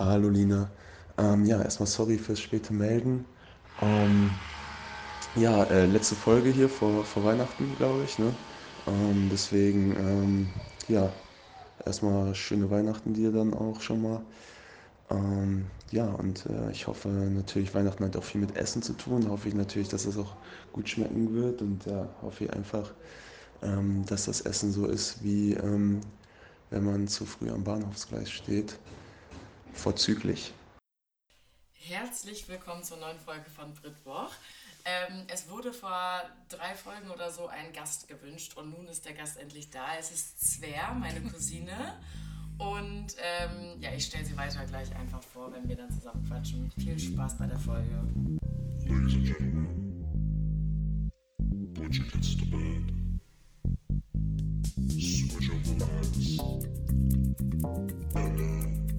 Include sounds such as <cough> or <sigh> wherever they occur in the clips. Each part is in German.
Hallo Lina. Ähm, ja, erstmal sorry fürs späte Melden. Ähm, ja, äh, letzte Folge hier vor, vor Weihnachten, glaube ich, ne? Ähm, deswegen, ähm, ja, erstmal schöne Weihnachten dir dann auch schon mal. Ähm, ja, und äh, ich hoffe natürlich, Weihnachten hat auch viel mit Essen zu tun. Hoffe ich natürlich, dass es auch gut schmecken wird und ja, hoffe ich einfach, ähm, dass das Essen so ist, wie wenn man zu früh am Bahnhofsgleis steht. Vorzüglich. Herzlich willkommen zur neuen Folge von Britwoch. Ähm, es wurde vor drei Folgen oder so ein Gast gewünscht und nun ist der Gast endlich da. Es ist Zwer, meine Cousine. <laughs> Und ähm, ja, ich stelle sie weiter gleich einfach vor, wenn wir dann zusammen quatschen. Viel Spaß bei der Folge. Ladies and gentlemen, put your kids to bed. Switch over lines. And now,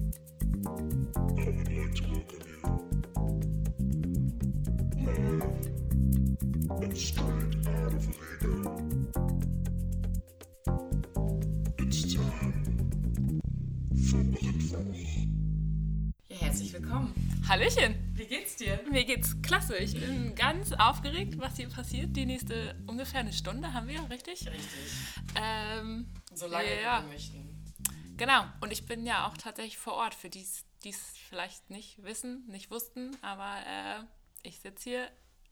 Hallöchen! Wie geht's dir? Mir geht's klasse. Ich bin ganz aufgeregt, was hier passiert. Die nächste ungefähr eine Stunde haben wir, richtig? Richtig. Ähm, Solange ja, wir möchten. Genau. Und ich bin ja auch tatsächlich vor Ort, für die es vielleicht nicht wissen, nicht wussten. Aber äh, ich sitze hier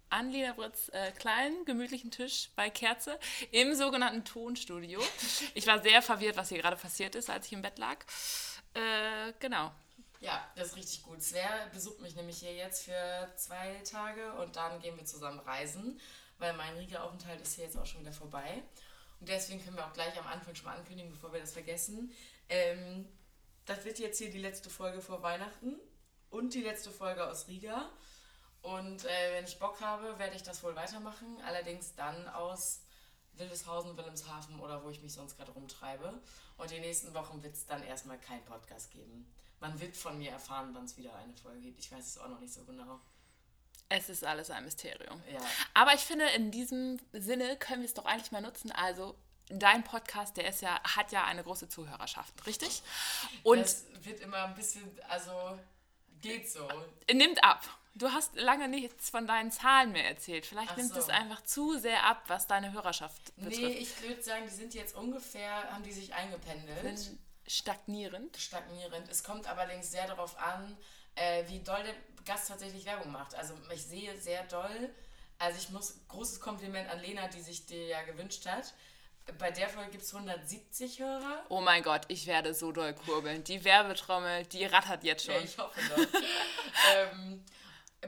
an Lena Britz äh, kleinen, gemütlichen Tisch bei Kerze im sogenannten Tonstudio. <laughs> Ich war sehr verwirrt, was hier gerade passiert ist, als ich im Bett lag. Äh, genau. Ja, das ist richtig gut. Sver besucht mich nämlich hier jetzt für zwei Tage und dann gehen wir zusammen reisen, weil mein Riga-Aufenthalt ist hier jetzt auch schon wieder vorbei. Und deswegen können wir auch gleich am Anfang schon mal ankündigen, bevor wir das vergessen. Ähm, das wird jetzt hier die letzte Folge vor Weihnachten und die letzte Folge aus Riga. Und äh, wenn ich Bock habe, werde ich das wohl weitermachen. Allerdings dann aus Wildeshausen, Wilhelmshaven oder wo ich mich sonst gerade rumtreibe. Und die nächsten Wochen wird es dann erstmal keinen Podcast geben. Man wird von mir erfahren, wann es wieder eine Folge gibt. Ich weiß es auch noch nicht so genau. Es ist alles ein Mysterium. Ja. Aber ich finde, in diesem Sinne können wir es doch eigentlich mal nutzen. Also, dein Podcast, der ist ja, hat ja eine große Zuhörerschaft, richtig? Und das wird immer ein bisschen, also geht so. nimmt ab. Du hast lange nichts von deinen Zahlen mehr erzählt. Vielleicht Ach nimmt so. es einfach zu sehr ab, was deine Hörerschaft Nee, betrifft. ich würde sagen, die sind jetzt ungefähr, haben die sich eingependelt. Sind stagnierend. stagnierend. Es kommt allerdings sehr darauf an, äh, wie doll der Gast tatsächlich Werbung macht. Also ich sehe sehr doll, also ich muss, großes Kompliment an Lena, die sich dir ja gewünscht hat. Bei der Folge gibt es 170 Hörer. Oh mein Gott, ich werde so doll kurbeln. Die Werbetrommel, die rattert jetzt schon. Ja, ich hoffe doch. <laughs> ähm,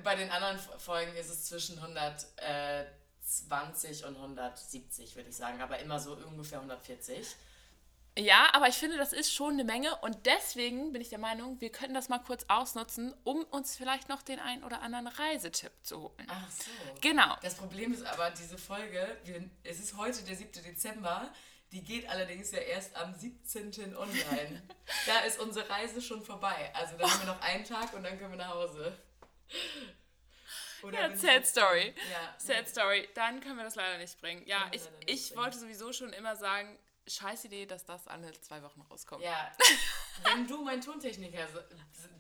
bei den anderen Folgen ist es zwischen 120 und 170, würde ich sagen. Aber immer so ungefähr 140. Ja, aber ich finde, das ist schon eine Menge und deswegen bin ich der Meinung, wir könnten das mal kurz ausnutzen, um uns vielleicht noch den einen oder anderen Reisetipp zu holen. Ach so. Genau. Das Problem ist aber, diese Folge, wir, es ist heute der 7. Dezember, die geht allerdings ja erst am 17. online. <laughs> da ist unsere Reise schon vorbei. Also dann haben wir noch einen Tag und dann können wir nach Hause. Oder Ja, sad story. Ja, Sad Story. Dann können wir das leider nicht bringen. Ja, ich, ich bringen. wollte sowieso schon immer sagen, scheiß Idee, dass das alle zwei Wochen rauskommt. Ja, <laughs> wenn du mein Tontechniker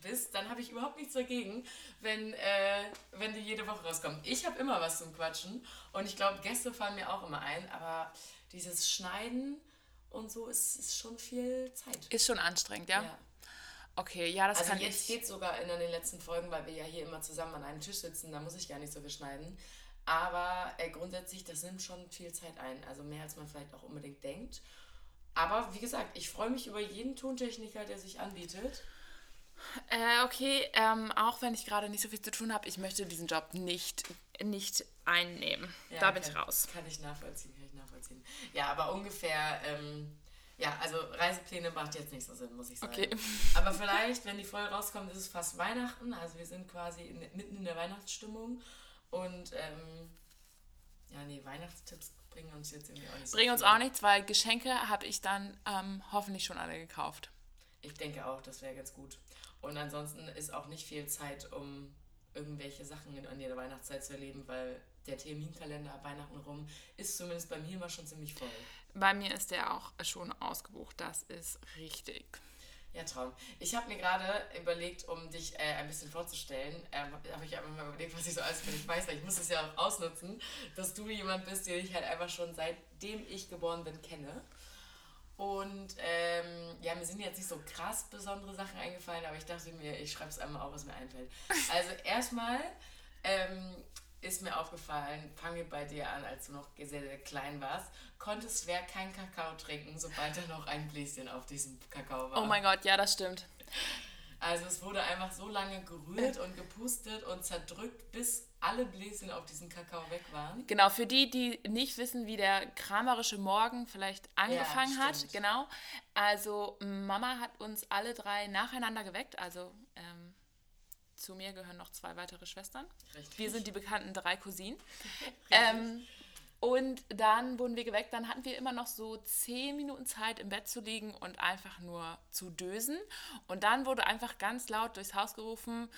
bist, dann habe ich überhaupt nichts dagegen, wenn, äh, wenn die jede Woche rauskommen. Ich habe immer was zum Quatschen und ich glaube, Gäste fallen mir auch immer ein, aber dieses Schneiden und so ist, ist schon viel Zeit. Ist schon anstrengend, ja? Ja. Okay, ja, das Also kann jetzt ich. geht sogar in den letzten Folgen, weil wir ja hier immer zusammen an einem Tisch sitzen, da muss ich gar nicht so viel schneiden. Aber äh, grundsätzlich, das nimmt schon viel Zeit ein, also mehr als man vielleicht auch unbedingt denkt. Aber wie gesagt, ich freue mich über jeden Tontechniker, der sich anbietet. Äh, okay, ähm, auch wenn ich gerade nicht so viel zu tun habe, ich möchte diesen Job nicht, nicht einnehmen. Ja, da bin kann, ich raus. Kann ich nachvollziehen, kann ich nachvollziehen. Ja, aber ungefähr, ähm, ja, also Reisepläne macht jetzt nicht so Sinn, muss ich sagen. Okay. <laughs> Aber vielleicht, wenn die Folge rauskommt, ist es fast Weihnachten. Also wir sind quasi in, mitten in der Weihnachtsstimmung. Und ähm, ja, nee, Weihnachtstipps bringen uns jetzt irgendwie auch nicht so Bring uns auch nichts, weil Geschenke habe ich dann ähm, hoffentlich schon alle gekauft. Ich denke auch, das wäre ganz gut. Und ansonsten ist auch nicht viel Zeit, um irgendwelche Sachen in, in der Weihnachtszeit zu erleben, weil der Terminkalender ab Weihnachten rum ist zumindest bei mir immer schon ziemlich voll. Bei mir ist der auch schon ausgebucht, das ist richtig. Ja, Traum. Ich habe mir gerade überlegt, um dich äh, ein bisschen vorzustellen, ähm, habe ich einfach mal überlegt, was ich so alles für dich weiß, ich muss es ja auch ausnutzen, dass du jemand bist, den ich halt einfach schon seitdem ich geboren bin kenne. Und ähm, ja, mir sind jetzt nicht so krass besondere Sachen eingefallen, aber ich dachte mir, ich schreibe es einmal auf, was mir einfällt. Also erstmal ähm, ist mir aufgefallen, fangen wir bei dir an, als du noch sehr, sehr klein warst, konntest schwer kein Kakao trinken, sobald da noch ein Bläschen auf diesem Kakao war. Oh mein Gott, ja, das stimmt. Also es wurde einfach so lange gerührt und gepustet und zerdrückt, bis alle Bläschen auf diesem Kakao weg waren. Genau, für die, die nicht wissen, wie der kramerische Morgen vielleicht angefangen hat, stimmt. genau. Also Mama hat uns alle drei nacheinander geweckt. Also ähm, zu mir gehören noch zwei weitere Schwestern. Richtig. Wir sind die bekannten drei Cousinen. <laughs> Ähm, und dann wurden wir geweckt. Dann hatten wir immer noch so zehn Minuten Zeit, im Bett zu liegen und einfach nur zu dösen. Und dann wurde einfach ganz laut durchs Haus gerufen,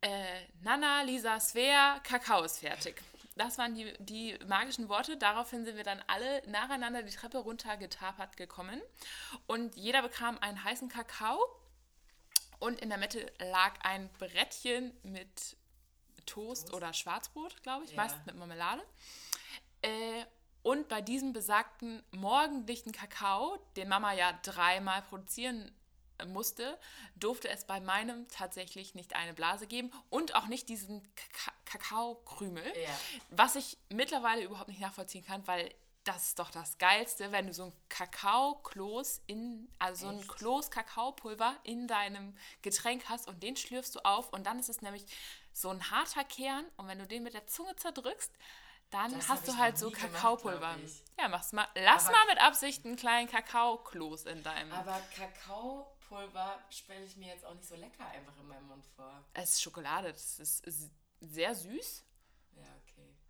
äh, Nana, Lisa, Svea, Kakao ist fertig. Das waren die, die magischen Worte. Daraufhin sind wir dann alle nacheinander die Treppe runter getapert gekommen. Und jeder bekam einen heißen Kakao. Und in der Mitte lag ein Brettchen mit Toast oder Schwarzbrot, glaube ich, Ja. meist mit Marmelade. Äh, und bei diesem besagten morgendlichen Kakao, den Mama ja dreimal produzieren musste, durfte es bei meinem tatsächlich nicht eine Blase geben und auch nicht diesen Kaka Kakaokrümel, Ja. was ich mittlerweile überhaupt nicht nachvollziehen kann, weil das ist doch das Geilste, wenn du so ein Kakaokloß in, also so ein? Kloß Kakaopulver in deinem Getränk hast und den schlürfst du auf und dann ist es nämlich so ein harter Kern und wenn du den mit der Zunge zerdrückst, dann Das hast du halt so Kakaopulver. ja, mach's mal. Lass Aber- mal mit Absicht einen kleinen Kakaokloß in deinem. Aber Kakaopulver stelle ich mir jetzt auch nicht so lecker einfach in meinem Mund vor. es ist Schokolade, das ist sehr süß.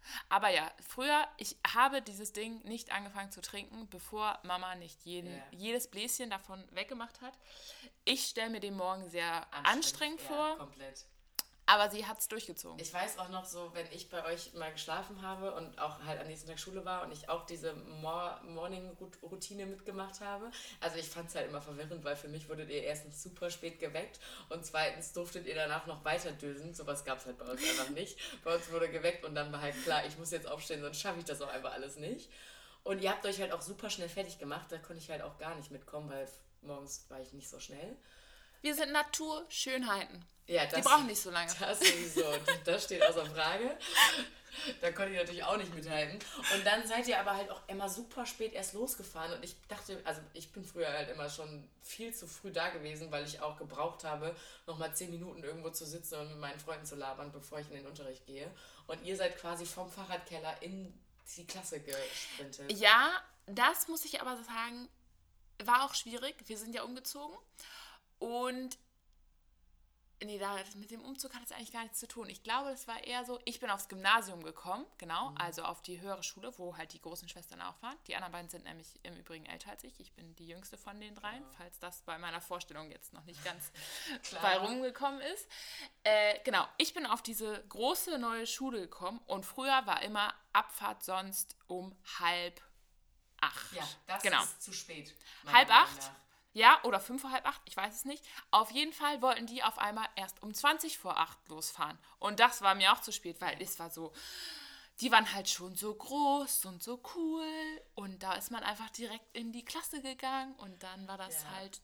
Ja. Aber ja, früher, ich habe dieses Ding nicht angefangen zu trinken, bevor Mama nicht jeden, Ja. jedes Bläschen davon weggemacht hat. Ich stelle mir den Morgen sehr anstrengend, ja, vor, komplett. Aber sie hat es durchgezogen. Ich weiß auch noch so, wenn ich bei euch mal geschlafen habe und auch halt am nächsten Tag Schule war und ich auch diese Mor Morning-Routine mitgemacht habe. Also ich fand es halt immer verwirrend, weil für mich wurdet ihr erstens super spät geweckt und zweitens durftet ihr danach noch weiter dösen. Sowas gab es halt bei uns einfach nicht. Bei uns wurde geweckt und dann war halt klar, ich muss jetzt aufstehen, sonst schaffe ich das auch einfach alles nicht. Und ihr habt euch halt auch super schnell fertig gemacht. Da konnte ich halt auch gar nicht mitkommen, weil morgens war ich nicht so schnell. Wir sind Naturschönheiten. Ja, Die das, brauchen nicht so lange. Das sowieso. Das steht außer Frage. Da konnte ich natürlich auch nicht mithalten. Und dann seid ihr aber halt auch immer super spät erst losgefahren. Und ich dachte, also ich bin früher halt immer schon viel zu früh da gewesen, weil ich auch gebraucht habe, nochmal zehn Minuten irgendwo zu sitzen und mit meinen Freunden zu labern, bevor ich in den Unterricht gehe. Und ihr seid quasi vom Fahrradkeller in die Klasse gesprintet. Ja, das muss ich aber sagen, war auch schwierig. Wir sind ja umgezogen und nee, da, mit dem Umzug hat es eigentlich gar nichts zu tun. Ich glaube, das war eher so, ich bin aufs Gymnasium gekommen, genau, also auf die höhere Schule, wo halt die großen Schwestern auch waren. Die anderen beiden sind nämlich im Übrigen älter als ich. Ich bin die jüngste von den dreien, falls das bei meiner Vorstellung jetzt noch nicht ganz <laughs> bei rumgekommen ist. Äh, genau, ich bin auf diese große neue Schule gekommen und früher war immer Abfahrt sonst um halb acht. Ja, das genau. ist zu spät. halb acht? nach. Ja, oder fünf vor halb acht, ich weiß es nicht. Auf jeden Fall wollten die auf einmal erst um 20 vor acht losfahren. Und das war mir auch zu spät, weil es war so, die waren halt schon so groß und so cool. Und da ist man einfach direkt in die Klasse gegangen und dann war das Ja. halt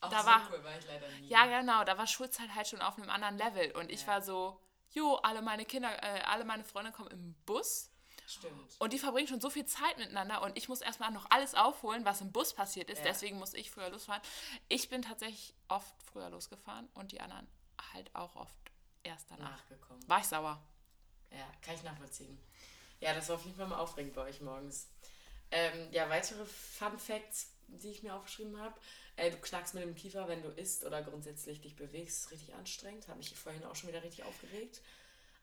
Auch Da so war- cool war ich leider nie. ja, genau, da war Schulzeit halt schon auf einem anderen Level. Und ich Ja. war so, jo, alle meine Kinder, äh, alle meine Freunde kommen im Bus. Stimmt. Und die verbringen schon so viel Zeit miteinander und ich muss erstmal noch alles aufholen, was im Bus passiert ist. Ja. Deswegen muss ich früher losfahren. Ich bin tatsächlich oft früher losgefahren und die anderen halt auch oft erst danach. Nachgekommen. War ich sauer. Ja, kann ich nachvollziehen. Ja, das war auf jeden Fall mal aufregend bei euch morgens. Ähm, ja, weitere Fun Facts, die ich mir aufgeschrieben habe. Äh, du knackst mit dem Kiefer, wenn du isst oder grundsätzlich dich bewegst. Richtig anstrengend. Habe mich vorhin auch schon wieder richtig aufgeregt.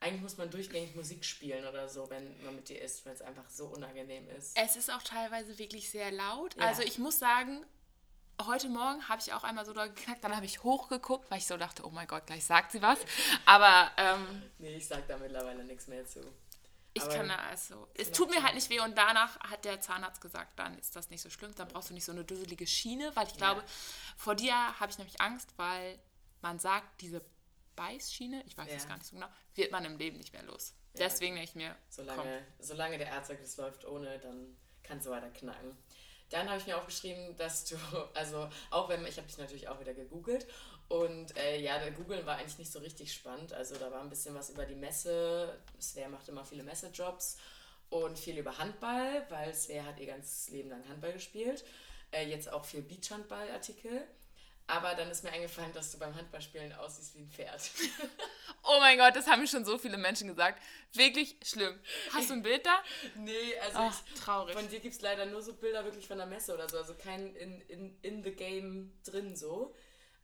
Eigentlich muss man durchgängig Musik spielen oder so, wenn man mit dir isst, weil es einfach so unangenehm ist. Es ist auch teilweise wirklich sehr laut. Ja. Also ich muss sagen, heute Morgen habe ich auch einmal so da geknackt, dann habe ich hochgeguckt, weil ich so dachte, oh mein Gott, gleich sagt sie was. Aber ähm, Nee, ich sag da mittlerweile nichts mehr zu. Ich Aber kann da also. Es tut mir halt nicht weh und danach hat der Zahnarzt gesagt, dann ist das nicht so schlimm. Dann brauchst du nicht so eine dusselige Schiene, weil ich glaube, vor dir habe ich nämlich Angst, weil man sagt, diese Beißschiene, ich weiß es Ja. gar nicht so genau, wird man im Leben nicht mehr los. Deswegen denke ich mir, komm. Solange, solange der Arzt sagt, es läuft ohne, dann kannst du weiter knacken. Dann habe ich mir aufgeschrieben, dass du, <laughs> also auch wenn, ich habe dich natürlich auch wieder gegoogelt und äh, ja, der Googeln war eigentlich nicht so richtig spannend. Also da war ein bisschen was über die Messe. Svea macht immer viele Messejobs und viel über Handball, weil Svea hat ihr ganzes Leben lang Handball gespielt. Äh, jetzt auch viel Beachhandball-Artikel. Aber dann ist mir eingefallen, dass du beim Handballspielen aussiehst wie ein Pferd. <laughs> Oh mein Gott, das haben mir schon so viele Menschen gesagt. Wirklich schlimm. Hast du ein Bild da? <laughs> nee, also Ach, ich, traurig. Von dir gibt es leider nur so Bilder wirklich von der Messe oder so, also kein in, in, in the game drin so.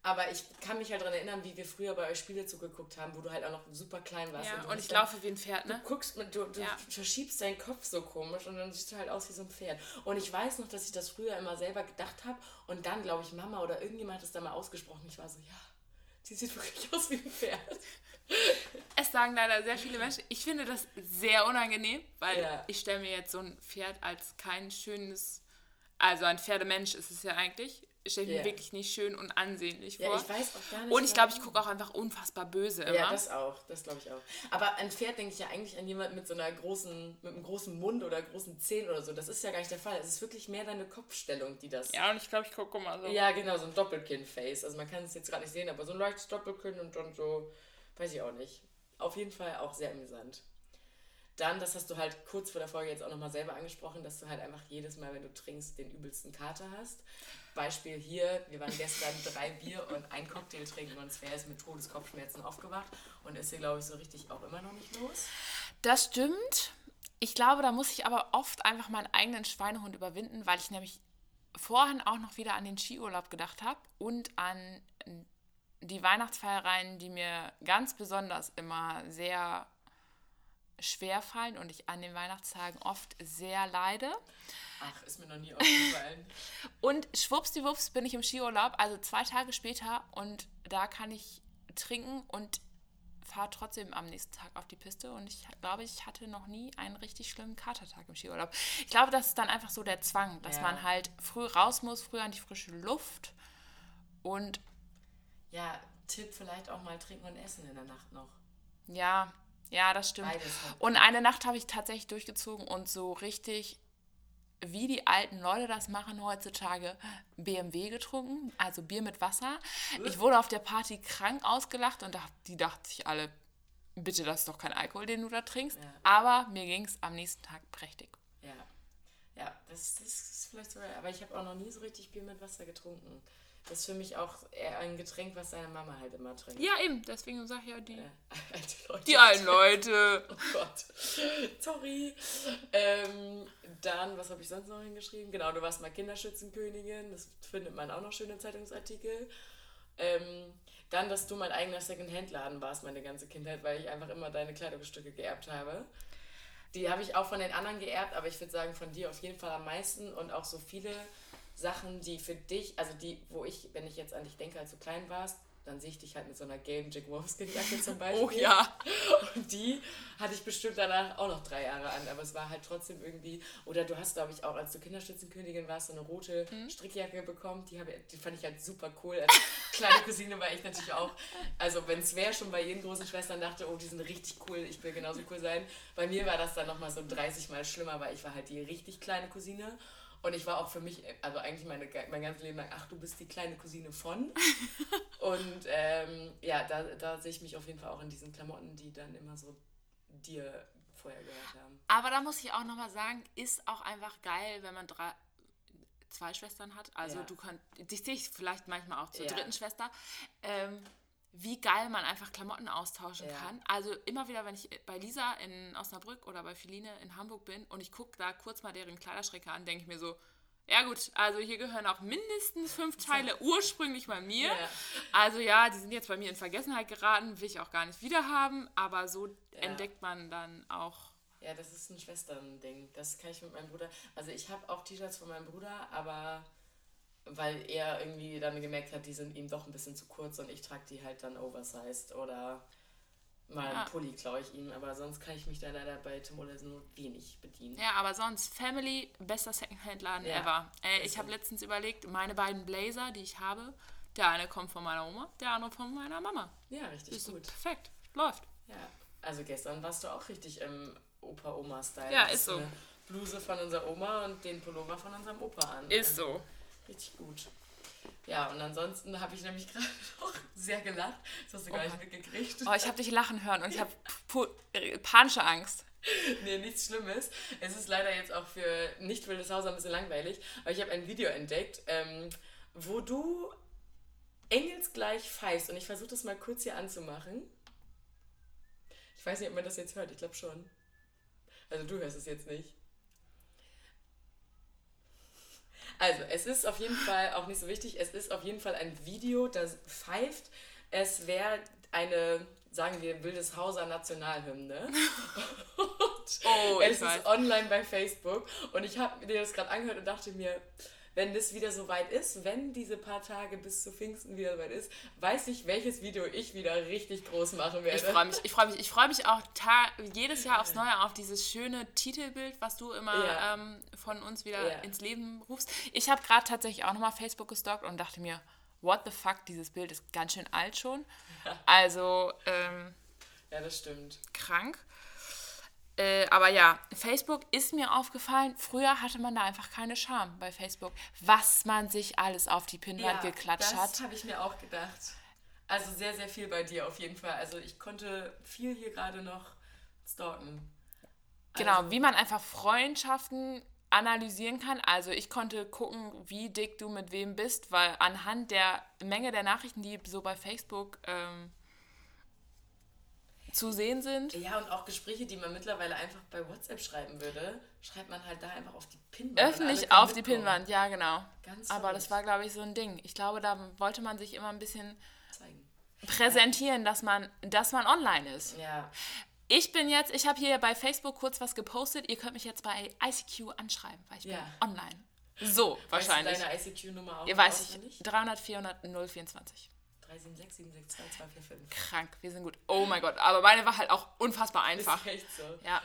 Aber ich kann mich halt daran erinnern, wie wir früher bei euch Spiele zugeguckt haben, wo du halt auch noch super klein warst. Ja, du und hast ich laufe wie ein Pferd, Du ne? guckst, mit- du, du Ja. verschiebst deinen Kopf so komisch und dann siehst du halt aus wie so ein Pferd. Und ich weiß noch, dass ich das früher immer selber gedacht habe und dann, glaube ich, Mama oder irgendjemand hat es da mal ausgesprochen. Ich war so, ja, sie sieht wirklich aus wie ein Pferd. Es sagen leider sehr viele Menschen. Ich finde das sehr unangenehm, weil Ja. ich stelle mir jetzt so ein Pferd als kein schönes, also ein Pferdemensch ist es ja eigentlich. Ich stelle mir Ja. wirklich nicht schön und ansehnlich Ja, vor. ich weiß auch gar nicht. und ich glaube, ich gucke auch einfach unfassbar böse immer. Ja, das auch, das glaube ich auch. Aber ein Pferd denke ich ja eigentlich an jemanden mit so einer großen, mit einem großen Mund oder großen Zähnen oder so. Das ist ja gar nicht der Fall. Es ist wirklich mehr deine Kopfstellung, die das. Ja, und ich glaube, ich gucke mal so. Ja, genau, so ein Doppelkinn-Face. Also man kann es jetzt gerade nicht sehen, aber so ein leichtes Doppelkinn und dann so, weiß ich auch nicht. Auf jeden Fall auch sehr amüsant. Dann, das hast du halt kurz vor der Folge jetzt auch nochmal selber angesprochen, dass du halt einfach jedes Mal, wenn du trinkst, den übelsten Kater hast. Beispiel hier, wir waren gestern drei Bier und ein Cocktail trinken und Sven ist mit Todeskopfschmerzen aufgewacht und ist hier, glaube ich, so richtig auch immer noch nicht los. Das stimmt. Ich glaube, da muss ich aber oft einfach meinen eigenen Schweinehund überwinden, weil ich nämlich vorhin auch noch wieder an den Skiurlaub gedacht habe und an die Weihnachtsfeiereien, die mir ganz besonders immer sehr schwer fallen und ich an den Weihnachtstagen oft sehr leide. Ach, ist mir noch nie aufgefallen. <laughs> Und schwuppsdiwupps bin ich im Skiurlaub, also zwei Tage später und da kann ich trinken und fahre trotzdem am nächsten Tag auf die Piste und ich glaube, ich hatte noch nie einen richtig schlimmen Katertag im Skiurlaub. Ich glaube, das ist dann einfach so der Zwang, dass Ja. man halt früh raus muss, früh an die frische Luft und ja, Tipp vielleicht auch mal trinken und essen in der Nacht noch. ja, ja, das stimmt. Beides. Und eine Nacht habe ich tatsächlich durchgezogen und so richtig, wie die alten Leute das machen heutzutage, BMW getrunken, also Bier mit Wasser. Ich wurde auf der Party krank ausgelacht und die dachten sich alle, bitte, das ist doch kein Alkohol, den du da trinkst. Ja. Aber mir ging es am nächsten Tag prächtig. Ja. Ja, das, das ist vielleicht sogar. Aber ich habe auch noch nie so richtig Bier mit Wasser getrunken. Das ist für mich auch eher ein Getränk, was deine Mama halt immer trinkt. Ja, eben, deswegen sage ich ja die, Ja, <laughs> alte Leute. die alten Leute. <laughs> Oh Gott. Sorry. Ähm, dann, was habe ich sonst noch hingeschrieben? Genau, du warst mal Kinderschützenkönigin. Das findet man auch noch schön im Zeitungsartikel. Ähm, dann, dass du mein eigener Second-Hand-Laden warst, meine ganze Kindheit, weil ich einfach immer deine Kleidungsstücke geerbt habe. Die habe ich auch von den anderen geerbt, aber ich würde sagen, von dir auf jeden Fall am meisten und auch so viele Sachen, die für dich, also die, wo ich, wenn ich jetzt an dich denke, als du klein warst, dann sehe ich dich halt mit so einer gelben Jack Wolfskin-Jacke zum <laughs> Beispiel. Oh ja. Und die hatte ich bestimmt danach auch noch drei Jahre an, aber es war halt trotzdem irgendwie. Oder du hast, glaube ich, auch als du Kinderschützenkönigin warst, so eine rote Mhm. Strickjacke bekommen. Die, habe, die fand ich halt super cool. Als <laughs> kleine Cousine war ich natürlich auch. Also, wenn es wäre, schon bei ihren großen Schwestern dachte, oh, die sind richtig cool, ich will genauso cool sein. Bei mir war das dann nochmal so 30 Mal schlimmer, weil ich war halt die richtig kleine Cousine. Und ich war auch für mich, also eigentlich meine, mein ganzes Leben lang, ach, du bist die kleine Cousine von. <laughs> Und ähm, ja, da, da sehe ich mich auf jeden Fall auch in diesen Klamotten, die dann immer so dir vorher gehört haben. Aber da muss ich auch nochmal sagen, ist auch einfach geil, wenn man drei, zwei Schwestern hat. Also Ja. du kannst, dich sehe ich vielleicht manchmal auch zur Ja. dritten Schwester. Ähm, wie geil man einfach Klamotten austauschen Ja. kann. Also immer wieder, wenn ich bei Lisa in Osnabrück oder bei Feline in Hamburg bin und ich gucke da kurz mal deren Kleiderschränke an, denke ich mir so, ja gut, also hier gehören auch mindestens fünf Teile ursprünglich bei mir. Ja. Also ja, die sind jetzt bei mir in Vergessenheit geraten, will ich auch gar nicht wiederhaben, aber so Ja. entdeckt man dann auch Ja, das ist ein Schwestern-Ding. Das kann ich mit meinem Bruder. Also ich habe auch T-Shirts von meinem Bruder, aber weil er irgendwie dann gemerkt hat, die sind ihm doch ein bisschen zu kurz und ich trage die halt dann oversized oder Mal Ja. einen Pulli klaue ich ihm, aber sonst kann ich mich da leider bei Tim Olesen nur wenig bedienen. Ja, aber sonst Family, bester Secondhand-Laden Ja, ever. Äh, ich habe letztens überlegt, meine beiden Blazer, die ich habe, der eine kommt von meiner Oma, der andere von meiner Mama. Ja, richtig Ist so gut. perfekt. Läuft. Ja, also gestern warst du auch richtig im Opa-Oma-Style. Ja, ist so. Bluse von unserer Oma und den Pullover von unserem Opa an. Ist Also, so. Richtig gut. Ja, und ansonsten habe ich nämlich <laughs> gerade noch sehr gelacht. Das hast du gar nicht mitgekriegt. Oh, ich habe dich lachen hören und ich habe panische Angst. Nee, nichts Schlimmes. Es ist leider jetzt auch für nicht wildes Haus ein bisschen langweilig, aber ich habe ein Video entdeckt, ähm, wo du engelsgleich pfeifst und ich versuche das mal kurz hier anzumachen. Ich weiß nicht, ob man das jetzt hört, ich glaube schon. Also du hörst es jetzt nicht. Also, es ist auf jeden Fall auch nicht so wichtig, es ist auf jeden Fall ein Video, das pfeift. Es wäre eine, sagen wir, wildes Hauser Nationalhymne. <laughs> Oh, ich es weiß. ist online bei Facebook und ich habe mir das gerade angehört und dachte mir, wenn das wieder so weit ist, wenn diese paar Tage bis zu Pfingsten wieder so weit ist, weiß ich, welches Video ich wieder richtig groß machen werde. Ich freue mich, ich freue mich, ich freue mich auch jedes Jahr aufs Neue auf dieses schöne Titelbild, was du immer Ja. ähm, von uns wieder Ja. ins Leben rufst. Ich habe gerade tatsächlich auch nochmal Facebook gestalkt und dachte mir, what the fuck, dieses Bild ist ganz schön alt schon. Also ähm, Ja, das stimmt. krank. Äh, aber ja, Facebook ist mir aufgefallen, früher hatte man da einfach keine Scham bei Facebook, was man sich alles auf die Pinnwand geklatscht das hat. habe ich mir auch gedacht. Also sehr, sehr viel bei dir auf jeden Fall. Also ich konnte viel hier gerade noch stalken. Genau, Also- wie man einfach Freundschaften analysieren kann. Also ich konnte gucken, wie dick du mit wem bist, weil anhand der Menge der Nachrichten, die so bei Facebook ähm, zu sehen sind. Ja, und auch Gespräche, die man mittlerweile einfach bei WhatsApp schreiben würde, schreibt man halt da einfach auf die Pinnwand. Öffentlich auf die. Pinnwand, ja genau. Ganz Aber das war, glaube ich, so ein Ding. Ich glaube, da wollte man sich immer ein bisschen Zeigen. präsentieren, dass man, dass man online ist. Ja, Ich bin jetzt, ich habe hier bei Facebook kurz was gepostet. Ihr könnt mich jetzt bei ICQ anschreiben, weil ich Ja. bin online. So, wahrscheinlich. Weißt du deine ICQ-Nummer auch Ihr noch weiß ich, auswendig? 300, 400, 024. 376 762 245. Krank, wir sind gut. Oh mein Gott, aber meine war halt auch unfassbar einfach. Ist echt so. Ja,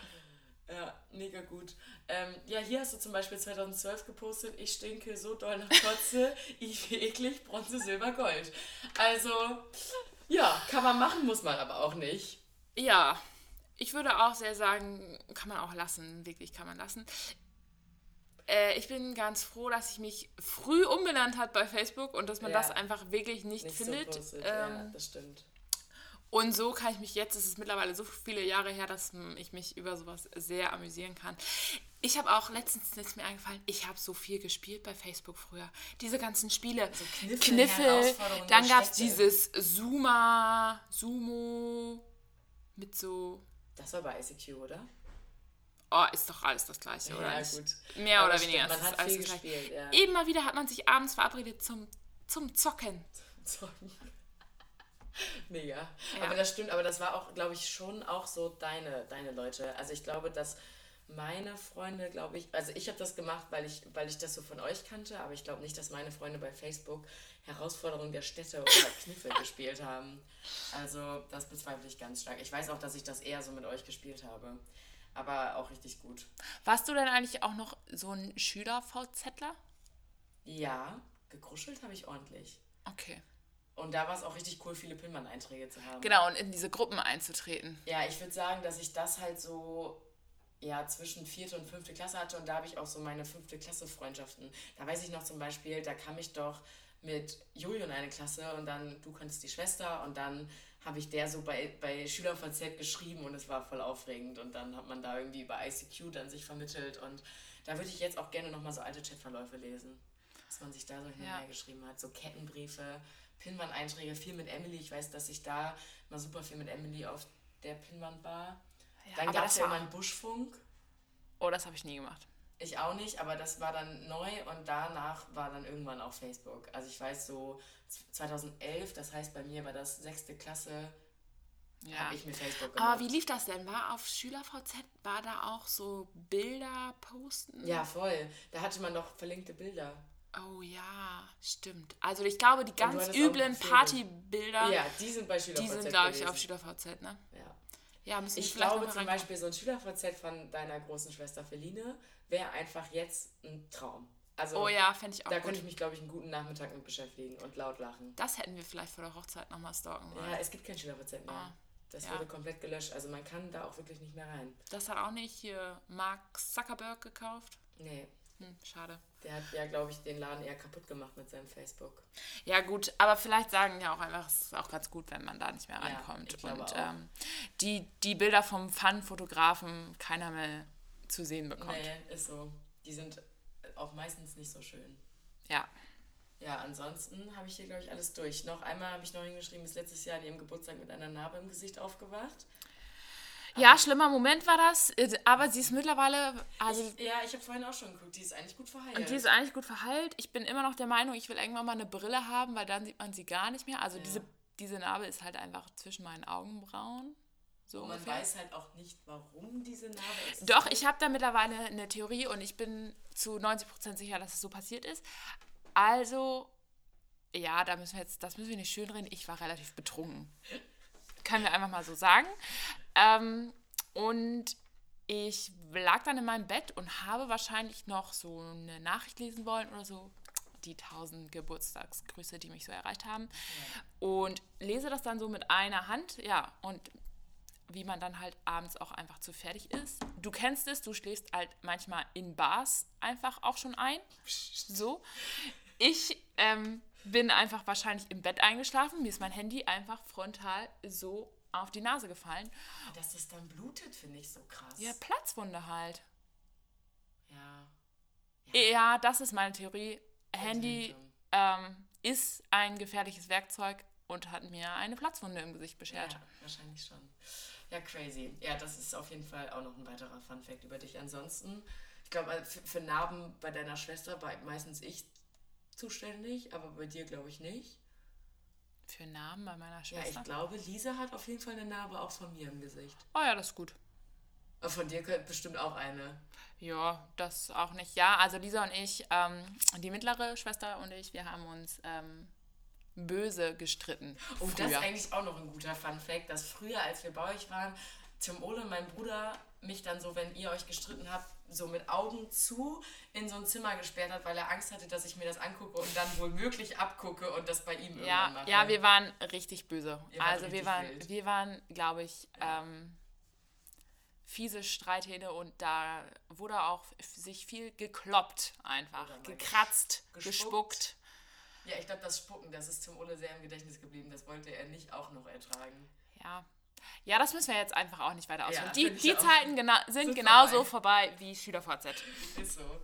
Ja, mega gut. Ähm, ja, hier hast du zum Beispiel 2012 gepostet, ich stinke so doll nach Kotze, <laughs> ich eklig, Bronze, Silber, Gold. Also, ja, kann man machen, muss man aber auch nicht. ja. Ich würde auch sehr sagen, kann man auch lassen, wirklich kann man lassen. Äh, ich bin ganz froh, dass ich mich früh umbenannt hat bei Facebook und dass man Ja. das einfach wirklich nicht, Nicht findet. so postet, ähm, ja, das stimmt. Und so kann ich mich jetzt, es ist mittlerweile so viele Jahre her, dass ich mich über sowas sehr amüsieren kann. Ich habe auch letztens ist mir eingefallen, ich habe so viel gespielt bei Facebook früher. Diese ganzen Spiele, Kniffel, Kniffel, Herausforderungen dann gab es dieses Zuma, Sumo mit so, Das war bei ICQ, oder? Oh, ist doch alles das Gleiche, oder? Ja, nicht? gut. Mehr Aber oder stimmt, weniger. man hat alles viel gespielt, ja. Eben mal wieder hat man sich abends verabredet zum, zum Zocken. <laughs> Sorry. Mega. Ja. Aber das stimmt, aber das war auch, glaube ich, schon auch so deine, deine Leute. Also ich glaube, dass meine Freunde, glaube ich, also ich habe das gemacht, weil ich, weil ich das so von euch kannte, aber ich glaube nicht, dass meine Freunde bei Facebook Herausforderungen der Städte oder <laughs> Kniffel gespielt haben. Also das bezweifle ich ganz stark. Ich weiß auch, dass ich das eher so mit euch gespielt habe. Aber auch richtig gut. Warst du denn eigentlich auch noch so ein Schüler-VZler? Ja, gekruschelt habe ich ordentlich. Okay. Und da war es auch richtig cool, viele Pinwand-Einträge zu haben. Genau, und in diese Gruppen einzutreten. Ja, ich würde sagen, dass ich das halt so ja, zwischen vierte und fünfte Klasse hatte und da habe ich auch so meine fünfte Klasse Freundschaften. Da weiß ich noch zum Beispiel, da kam ich doch mit Julio in eine Klasse und dann du kannst die Schwester und dann habe ich der so bei, bei SchülerVZ geschrieben und es war voll aufregend und dann hat man da irgendwie über ICQ dann sich vermittelt und da würde ich jetzt auch gerne nochmal so alte Chatverläufe lesen, dass man sich da so hin und Ja. her geschrieben hat, so Kettenbriefe, Pinwand-Einträge, viel mit Emily. Ich weiß, dass ich da mal super viel mit Emily auf der Pinwand war. Ja, Dann gab es ja immer einen Buschfunk. Oh, das habe ich nie gemacht. Ich auch nicht, aber das war dann neu und danach war dann irgendwann auch Facebook. Also ich weiß so 2011, das heißt bei mir war das sechste Klasse, Ja. habe ich mir Facebook gemacht. Aber wie lief das denn? War auf SchülerVZ, war da auch so Bilder posten? Ja, voll. Da hatte man doch verlinkte Bilder. Oh ja, stimmt. Also ich glaube, die ganz üblen. Partybilder, Ja, die sind bei SchülerVZ die sind, glaube ich, auf SchülerVZ, ne? Ja. Ja, müssen Ich glaube zum. Beispiel, so ein Schüler-VZ von deiner großen Schwester Feline wäre einfach jetzt ein Traum. Also Oh ja, fände ich auch da gut. könnte ich mich, glaube ich, einen guten Nachmittag mit beschäftigen und laut lachen. Das hätten wir vielleicht vor der Hochzeit nochmal stalken wollen. Ja, es gibt kein Schüler-VZ mehr. Ah, das ja. wurde komplett gelöscht. Also man kann da auch wirklich nicht mehr rein. Das hat auch nicht hier Mark Zuckerberg gekauft. Nee, Hm, schade. der hat ja, glaube ich, den Laden eher kaputt gemacht mit seinem Facebook. Ja, gut, aber vielleicht sagen ja auch einfach, es ist auch ganz gut, wenn man da nicht mehr Ja, reinkommt. ich glaube und ähm, die, die Bilder vom Fun-Fotografen keiner mehr zu sehen bekommt. Nee, ist so. Die sind auch meistens nicht so schön. Ja. Ja, ansonsten habe ich hier, glaube ich, alles durch. Noch einmal habe ich noch hingeschrieben, ist letztes Jahr an ihrem Geburtstag mit einer Narbe im Gesicht aufgewacht. Ja, schlimmer Moment war das, äh, aber sie ist mittlerweile, also Ich, ja, ich habe vorhin auch schon geguckt, die ist eigentlich gut verheilt. Und die ist eigentlich gut verheilt. Ich bin immer noch der Meinung, ich will irgendwann mal eine Brille haben, weil dann sieht man sie gar nicht mehr. Also diese, diese Narbe ist halt einfach zwischen meinen Augenbrauen. So Und man ungefähr. weiß halt auch nicht, warum diese Narbe existiert. Doch, ich habe da mittlerweile eine Theorie und ich bin zu 90% sicher, dass es so passiert ist. Also, ja, da müssen wir jetzt, das müssen wir nicht schönreden. Ich war relativ betrunken. Können wir einfach mal so sagen. Ähm, und ich lag dann in meinem Bett und habe wahrscheinlich noch so eine Nachricht lesen wollen oder so. Die tausend Geburtstagsgrüße, die mich so erreicht haben. Und lese das dann so mit einer Hand. Ja, und wie man dann halt abends auch einfach zu fertig ist. Du kennst es, du schläfst halt manchmal in Bars einfach auch schon ein. So. Ich ähm, bin einfach wahrscheinlich im Bett eingeschlafen. Mir ist mein Handy einfach frontal so auf die Nase gefallen. Dass es dann blutet, finde ich so krass. Ja, Platzwunde halt. Ja. Ja, das ist meine Theorie. Handy ähm, ist ein gefährliches Werkzeug und hat mir eine Platzwunde im Gesicht beschert. Ja, wahrscheinlich schon. Ja, crazy. Ja, das ist auf jeden Fall auch noch ein weiterer Fun-Fact über dich. Ansonsten, ich glaube, für, für Narben bei deiner Schwester war meistens ich zuständig, aber bei dir glaube ich nicht. Für Namen bei meiner Ja, Schwester. ich glaube, Lisa hat auf jeden Fall eine Narbe auch von mir im Gesicht. oh ja, das ist gut. Aber von dir könnte bestimmt auch eine. Ja, das auch nicht. Ja, also Lisa und ich, ähm, die mittlere Schwester und ich, wir haben uns ähm, böse gestritten. Und das früher. ist eigentlich auch noch ein guter Fun-Fact, dass früher, als wir bei euch waren, Tim Ole, mein Bruder, mich dann so, wenn ihr euch gestritten habt, so mit Augen zu in so ein Zimmer gesperrt hat, weil er Angst hatte, dass ich mir das angucke und dann wohl möglich abgucke und das bei ihm irgendwann ja, mache. ja, wir waren richtig böse. Also wir richtig waren, wild. wir waren, glaube ich, ähm, fiese Streithähne und da wurde auch sich viel gekloppt einfach, gekratzt, gespuckt. gespuckt. Ja, ich glaube, das Spucken, das ist Tim Ole sehr im Gedächtnis geblieben. Das wollte er nicht auch noch ertragen. Ja. Ja, das müssen wir jetzt einfach auch nicht weiter ausführen. Ja, die die. Zeiten gena sind Sind genauso vorbei, wie SchülerVZ. Ist so.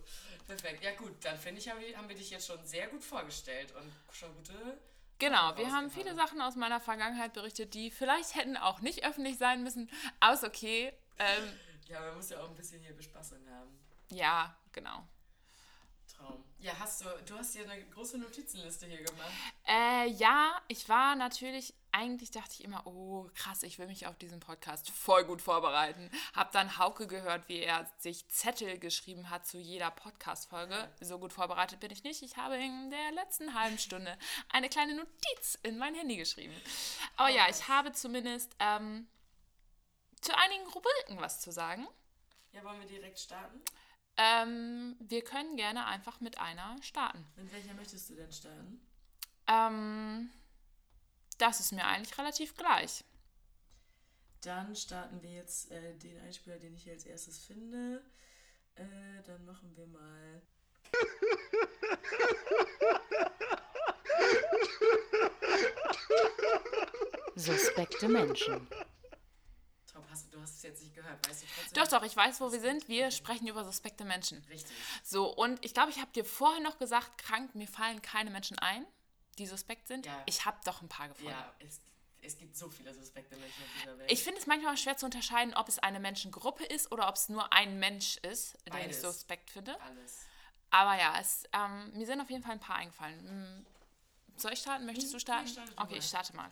Perfekt. Ja gut, dann finde ich, haben wir, dich jetzt schon sehr gut vorgestellt und schon gute... Genau, wir haben viele Sachen aus meiner Vergangenheit berichtet, die vielleicht hätten auch nicht öffentlich sein müssen, aber ist okay. Ähm, Ja, man muss ja auch ein bisschen hier Bespaßung haben. ja, genau. Traum. Ja, hast du, du hast dir eine große Notizenliste hier gemacht. Äh, ja, ich war natürlich, eigentlich dachte ich immer, oh krass, ich will mich auf diesen Podcast voll gut vorbereiten. Hab dann Hauke gehört, wie er sich Zettel geschrieben hat zu jeder Podcast-Folge. So gut vorbereitet bin ich nicht. Ich habe in der letzten halben Stunde eine kleine Notiz in mein Handy geschrieben. Aber ja, ich habe zumindest ähm, zu einigen Rubriken was zu sagen. Ja, wollen wir direkt starten? Ähm, wir können gerne einfach mit einer starten. Mit welcher möchtest du denn starten? Ähm, das ist mir eigentlich relativ gleich. Dann starten wir jetzt äh, den Einspieler, den ich hier als erstes finde. Äh, dann machen wir mal. Suspekte Menschen. Du hast es jetzt nicht gehört, weißt du trotzdem? Doch, doch, ich weiß, wo wir sind. Wir sprechen über suspekte Menschen. Richtig. So, und ich glaube, ich habe dir vorher noch gesagt, krank, mir fallen keine Menschen ein, die suspekt sind. Ja. Ich habe doch ein paar gefunden. Ja, es, es gibt so viele suspekte Menschen auf dieser Welt. Ich finde es manchmal schwer zu unterscheiden, ob es eine Menschengruppe ist oder ob es nur ein Mensch ist, den ich Beides. suspekt finde. Alles. Aber ja, es, ähm, mir sind auf jeden Fall ein paar eingefallen. Soll ich starten? Möchtest du starten? Nee, starte okay, ich starte mal.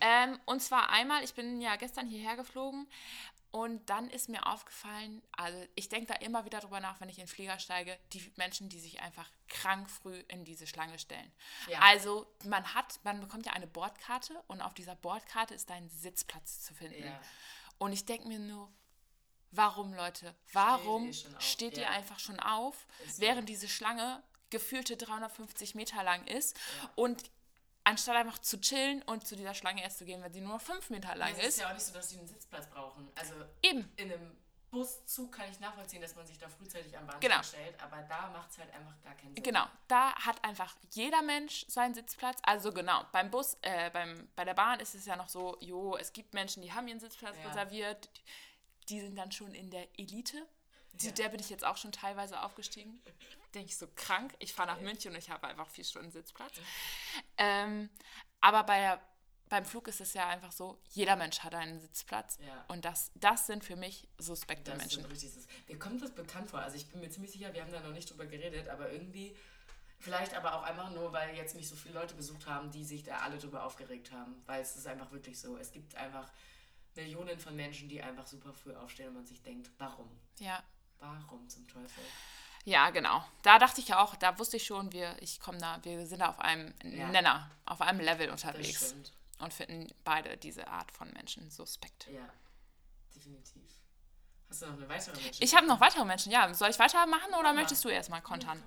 Ähm, und zwar einmal, ich bin ja gestern hierher geflogen und dann ist mir aufgefallen, also ich denke da immer wieder drüber nach, wenn ich in den Flieger steige, die Menschen, die sich einfach krank früh in diese Schlange stellen. Ja. Also man hat, man bekommt ja eine Bordkarte und auf dieser Bordkarte ist dein Sitzplatz zu finden. Ja. Und ich denke mir nur, warum, Leute? Warum ihr schon auf? steht ihr Ja. einfach schon auf, Ist während diese Schlange gefühlte 350 Meter lang ist und anstatt einfach zu chillen und zu dieser Schlange erst zu gehen, weil sie nur noch 5 Meter lang Es ist ist. ja auch nicht so, dass sie einen Sitzplatz brauchen. Also Eben. in einem Buszug kann ich nachvollziehen, dass man sich da frühzeitig am Bahnsteig Genau. stellt, aber da macht es halt einfach gar keinen Sinn. Genau, da hat einfach jeder Mensch seinen Sitzplatz. Also genau, beim Bus, äh, beim, bei der Bahn ist es ja noch so, jo, es gibt Menschen, die haben ihren Sitzplatz Ja. reserviert, die sind dann schon in der Elite. Zu Ja. der bin ich jetzt auch schon teilweise aufgestiegen. Denke ich so krank. Ich fahre nach München und ich habe einfach vier Stunden Sitzplatz. Ähm, aber bei der, beim Flug ist es ja einfach so, jeder Mensch hat einen Sitzplatz. Ja. Und das, das sind für mich suspekte Das Menschen. Mir kommt das bekannt vor. Also ich bin mir ziemlich sicher, wir haben da noch nicht drüber geredet, aber irgendwie, vielleicht aber auch einfach nur, weil jetzt mich so viele Leute besucht haben, die sich da alle drüber aufgeregt haben. Weil es ist einfach wirklich so. Es gibt einfach Millionen von Menschen, die einfach super früh aufstehen und man sich denkt, warum? Ja. Warum zum Teufel? Ja, genau. Da dachte ich ja auch, da wusste ich schon, wir, ich komme da, wir sind da auf einem Ja. Nenner, auf einem Level unterwegs und finden beide diese Art von Menschen suspekt. Ja, definitiv. Hast du noch eine weitere Mensch? Ich habe noch weitere Menschen. Ja, soll ich weitermachen oder mal. möchtest du erstmal kontern?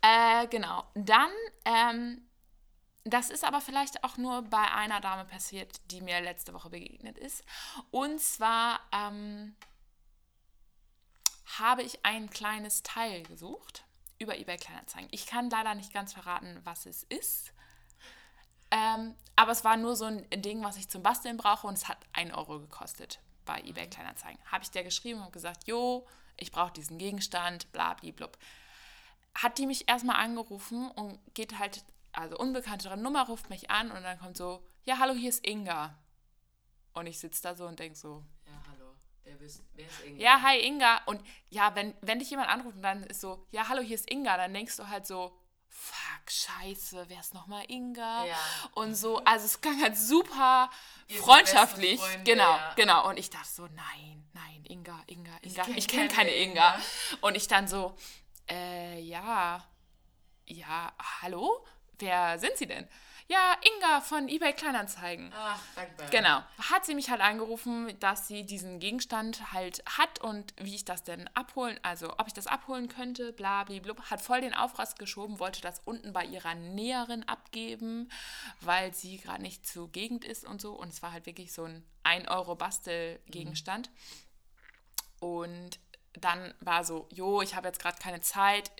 Äh, genau. Dann, ähm, das ist aber vielleicht auch nur bei einer Dame passiert, die mir letzte Woche begegnet ist. Und zwar ähm, habe ich ein kleines Teil gesucht über eBay Kleinanzeigen. Ich kann leider nicht ganz verraten, was es ist. Ähm, aber es war nur so ein Ding, was ich zum Basteln brauche und es hat 1 Euro gekostet bei eBay Kleinanzeigen. Habe ich der geschrieben und gesagt, jo, ich brauche diesen Gegenstand, bla blub. Hat die mich erstmal angerufen und geht halt, also unbekanntere Nummer ruft mich an und dann kommt so, ja, hallo, hier ist Inga. Und ich sitze da so und denke so. Wer ist, wer ist Inge? ja, hi Inga. Und ja, wenn, wenn dich jemand anruft und dann ist so, ja, hallo, hier ist Inga, dann denkst du halt so, fuck, scheiße, wer ist nochmal Inga? Ja. Und so, also es klang halt super Ihr seid freundschaftlich. Freunde, genau, ja. genau. Und ich dachte so, nein, nein, Inga, Inga, Inga. kenn Ich kenne keine keine Inga. Inga. Und ich dann so, äh, ja, ja, hallo? Wer sind Sie denn? Ja, Inga von eBay Kleinanzeigen. Ach, dankbar. Genau. Hat sie mich halt angerufen, dass sie diesen Gegenstand halt hat und wie ich das denn abholen, also ob ich das abholen könnte, bla bla bla. Hat voll den Aufriss geschoben, wollte das unten bei ihrer Näherin abgeben, weil sie gerade nicht zugegend ist und so. Und es war halt wirklich so ein 1 Euro Bastelgegenstand. Und dann war so, jo, ich habe jetzt gerade keine Zeit.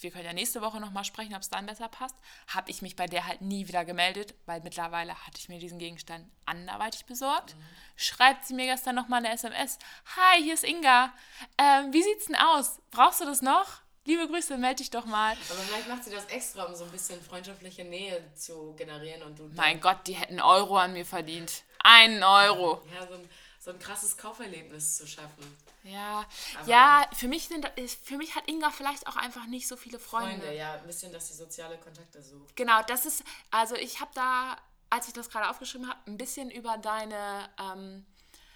Wir können ja nächste Woche nochmal sprechen, ob es dann besser passt. Habe ich mich bei der halt nie wieder gemeldet, weil mittlerweile hatte ich mir diesen Gegenstand anderweitig besorgt. Schreibt sie mir gestern nochmal eine SMS. Hi, hier ist Inga. Ähm, wie sieht's denn aus? Brauchst du das noch? Liebe Grüße, melde dich doch mal. Aber vielleicht macht sie das extra, um so ein bisschen freundschaftliche Nähe zu generieren und du. Mein Gott, die hätten Euro an mir verdient. Einen Euro. Ja, so ein, so ein krasses Kauferlebnis zu schaffen. Ja, Aber- ja, für mich, sind, für mich hat Inga vielleicht auch einfach nicht so viele Freunde. Freunde, ja, ein bisschen, dass sie soziale Kontakte sucht. Genau, das ist, also ich habe da, als ich das gerade aufgeschrieben habe, ein bisschen über deine ähm,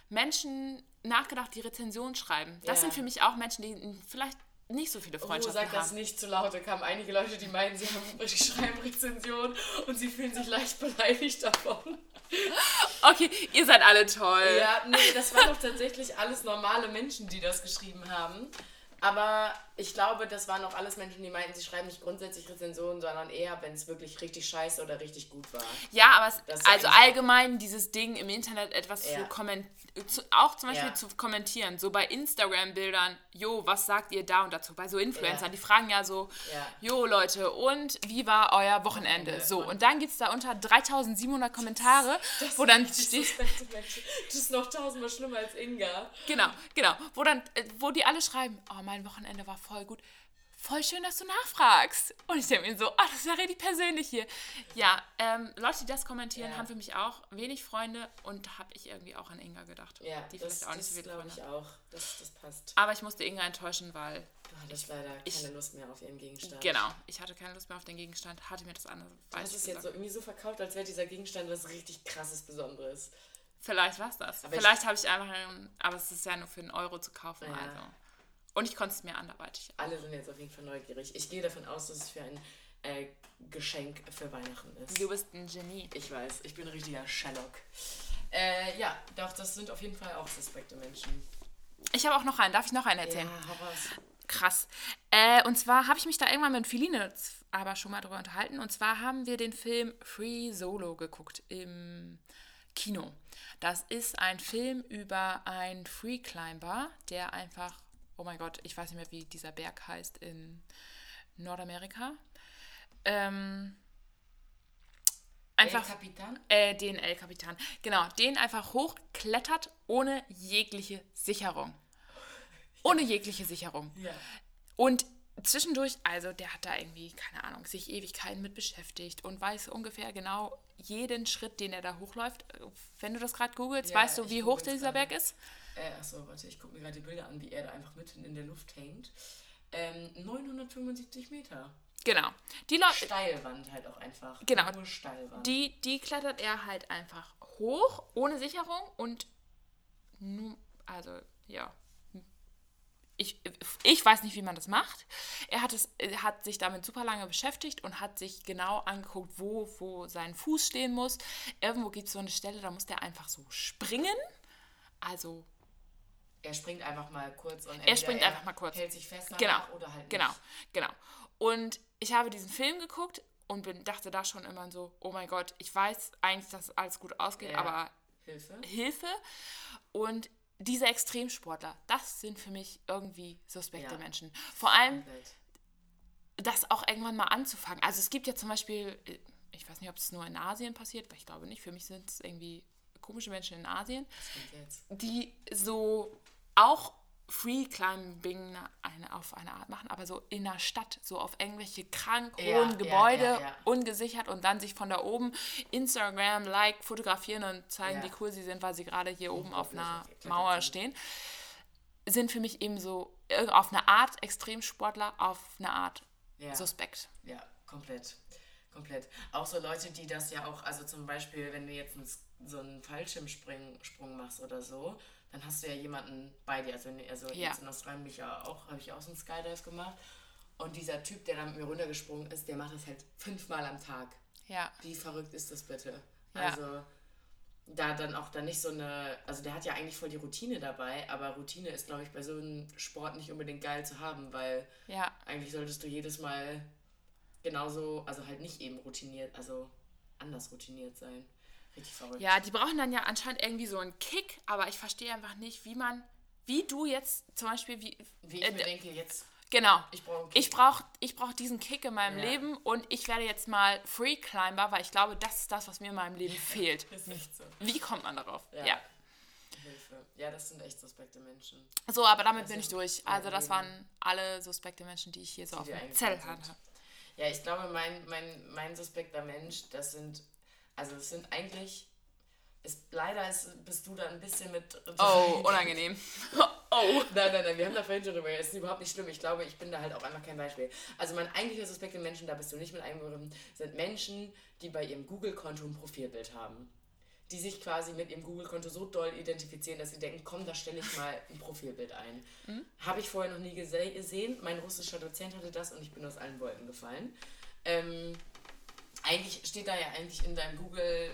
Menschen nachgedacht, die Rezensionen schreiben. Das Ja. sind für mich auch Menschen, die vielleicht nicht so viele Oh, Freundschaften sag das haben. nicht zu laut. Da kamen einige Leute, die meinen, sie haben, <laughs> schreiben Rezensionen und sie fühlen sich leicht beleidigt davon. Okay, ihr seid alle toll. Ja, nee, das waren doch tatsächlich alles normale Menschen, die das geschrieben haben. Aber ich glaube, das waren auch alles Menschen, die meinten, sie schreiben nicht grundsätzlich Rezensionen, sondern eher, wenn es wirklich richtig scheiße oder richtig gut war. Ja, aber es, Das ist also allgemein dieses Ding im Internet etwas Ja. zu kommentieren, auch zum Beispiel Ja. zu kommentieren, so bei Instagram-Bildern, jo, was sagt ihr da und dazu? Bei so Influencern, Ja. die fragen ja so, jo Leute, und wie war euer Wochenende? So, und dann gibt es da unter 3700 Kommentare, wo dann Das steht, ist, das ist noch tausendmal schlimmer als Inga. genau, genau, wo dann, äh, wo die alle schreiben, oh, mein Wochenende war voll gut. Voll schön, dass du nachfragst. Und ich denke mir so, ah, das ist ja richtig persönlich hier. Ja, ähm, Leute, die das kommentieren, Ja. haben für mich auch wenig Freunde und habe ich irgendwie auch an Inga gedacht. Ja, die das, vielleicht auch nicht so viele glaube ich auch. Das, das passt. Aber ich musste Inga enttäuschen, weil, Du hattest leider keine Lust mehr auf ihren Gegenstand. genau, ich hatte keine Lust mehr auf den Gegenstand, hatte mir das andere Du hast es jetzt so irgendwie so verkauft, als wäre dieser Gegenstand was richtig krasses Besonderes. Vielleicht war es das. Aber ich- Vielleicht habe ich einfach, ähm, aber es ist ja nur für einen Euro zu kaufen. Ja. Also. Und ich konnte es mir anderweitig. Alle sind jetzt auf jeden Fall neugierig. Ich gehe davon aus, dass es für ein äh, Geschenk für Weihnachten ist. Du bist ein Genie. Ich weiß, ich bin ein richtiger Sherlock. Äh, ja, doch, das sind auf jeden Fall auch suspekte Menschen. Ich habe auch noch einen. Darf ich noch einen erzählen? Ja, raus. Krass. Äh, und zwar habe ich mich da irgendwann mit Philine aber schon mal drüber unterhalten. Und zwar haben wir den Film Free Solo geguckt im Kino. Das ist ein Film über einen Free Climber, der einfach, oh mein Gott, ich weiß nicht mehr, wie dieser Berg heißt in Nordamerika. Ähm, einfach El Capitan? äh, den El Capitan. Genau, den einfach hochklettert ohne jegliche Sicherung. Ohne jegliche Sicherung. Ja. Und zwischendurch, also der hat da irgendwie, keine Ahnung, sich Ewigkeiten mit beschäftigt und weiß ungefähr genau jeden Schritt, den er da hochläuft. Wenn du das gerade googelst, Ja, weißt du, wie hoch dieser. Berg ist? Äh, achso, warte, ich gucke mir gerade die Bilder an, wie er da einfach mitten in der Luft hängt. Ähm, 975 Meter. Genau. Die Leute, Steilwand halt auch einfach. Genau. Nur Steilwand. die, die klettert er halt einfach hoch, ohne Sicherung und nu, also, ja. Ich, ich weiß nicht, wie man das macht. Er hat, es, er hat sich damit super lange beschäftigt und hat sich genau angeguckt, wo, wo sein Fuß stehen muss. Irgendwo gibt es so eine Stelle, da muss der einfach so springen. Also, er springt einfach mal kurz und er springt einfach mal kurz. hält sich fest danach Genau, oder halt nicht. genau, genau. Und ich habe diesen Film geguckt und bin, dachte da schon immer so, oh mein Gott, ich weiß eigentlich, dass alles gut ausgeht, Ja. aber Hilfe. Hilfe. Und diese Extremsportler, das sind für mich irgendwie suspekte Ja. Menschen. Vor allem das auch irgendwann mal anzufangen. Also es gibt ja zum Beispiel, äh, ich weiß nicht, ob es nur in Asien passiert, weil ich glaube nicht, für mich sind es irgendwie komische Menschen in Asien, die so auch Free Climbing eine, auf eine Art machen, aber so in der Stadt, so auf irgendwelche krank hohen ja, Gebäude, ja, ja. ungesichert und dann sich von da oben Instagram, Like, fotografieren und zeigen, wie cool sie sind, weil sie gerade hier oben auf einer Mauer stehen, sind für mich eben so äh, auf eine Art Extremsportler, auf eine Art Ja. suspekt. Ja, komplett. Komplett. Auch so Leute, die das ja auch, also zum Beispiel, wenn du jetzt so einen Fallschirmsprung Sprung machst oder so, dann hast du ja jemanden bei dir. Also, also Ja. jetzt in Australien bin ich ja auch, habe ich auch so einen Skydive gemacht. Und dieser Typ, der da mit mir runtergesprungen ist, der macht das halt fünfmal am Tag. Ja. Wie verrückt ist das bitte? Ja. Also da dann auch dann nicht so eine, also der hat ja eigentlich voll die Routine dabei, aber Routine ist, glaube ich, bei so einem Sport nicht unbedingt geil zu haben, weil Ja. eigentlich solltest du jedes Mal genauso, also halt nicht eben routiniert, also anders routiniert sein. Richtig verrückt. Ja, die brauchen dann ja anscheinend irgendwie so einen Kick, aber ich verstehe einfach nicht, wie man, wie du jetzt zum Beispiel, wie, Wie ich äh, mir denke, jetzt, genau, ich brauche ich brauche ich brauch diesen Kick in meinem Ja. Leben und ich werde jetzt mal Free Climber, weil ich glaube, das ist das, was mir in meinem Leben <laughs> fehlt. ist echt so. Wie kommt man darauf? Ja. Ja. Hilfe. Ja, das sind echt suspekte Menschen. So, aber damit Also, bin ich durch. Also das waren alle suspekte Menschen, die ich hier so Die auf dem Zettel hatte. Ja, ich glaube, mein, mein, mein suspekter Mensch, das sind, also es sind eigentlich, ist, leider ist, bist du da ein bisschen mit. Oh, unangenehm. <laughs> oh. <laughs> Nein, nein, nein, wir haben da vorhin schon drüber. Es ist überhaupt nicht schlimm. Ich glaube, ich bin da halt auch einfach kein Beispiel. Also mein eigentlicher suspekte Menschen, da bist du nicht mit eingeworfen, sind Menschen, die bei ihrem Google-Konto ein Profilbild haben. Die sich quasi mit ihrem Google-Konto so doll identifizieren, dass sie denken, komm, da stelle ich mal ein Profilbild ein. Habe ich vorher noch nie gese gesehen. Mein russischer Dozent hatte das und ich bin aus allen Wolken gefallen. Ähm, eigentlich steht da ja eigentlich in deinem Google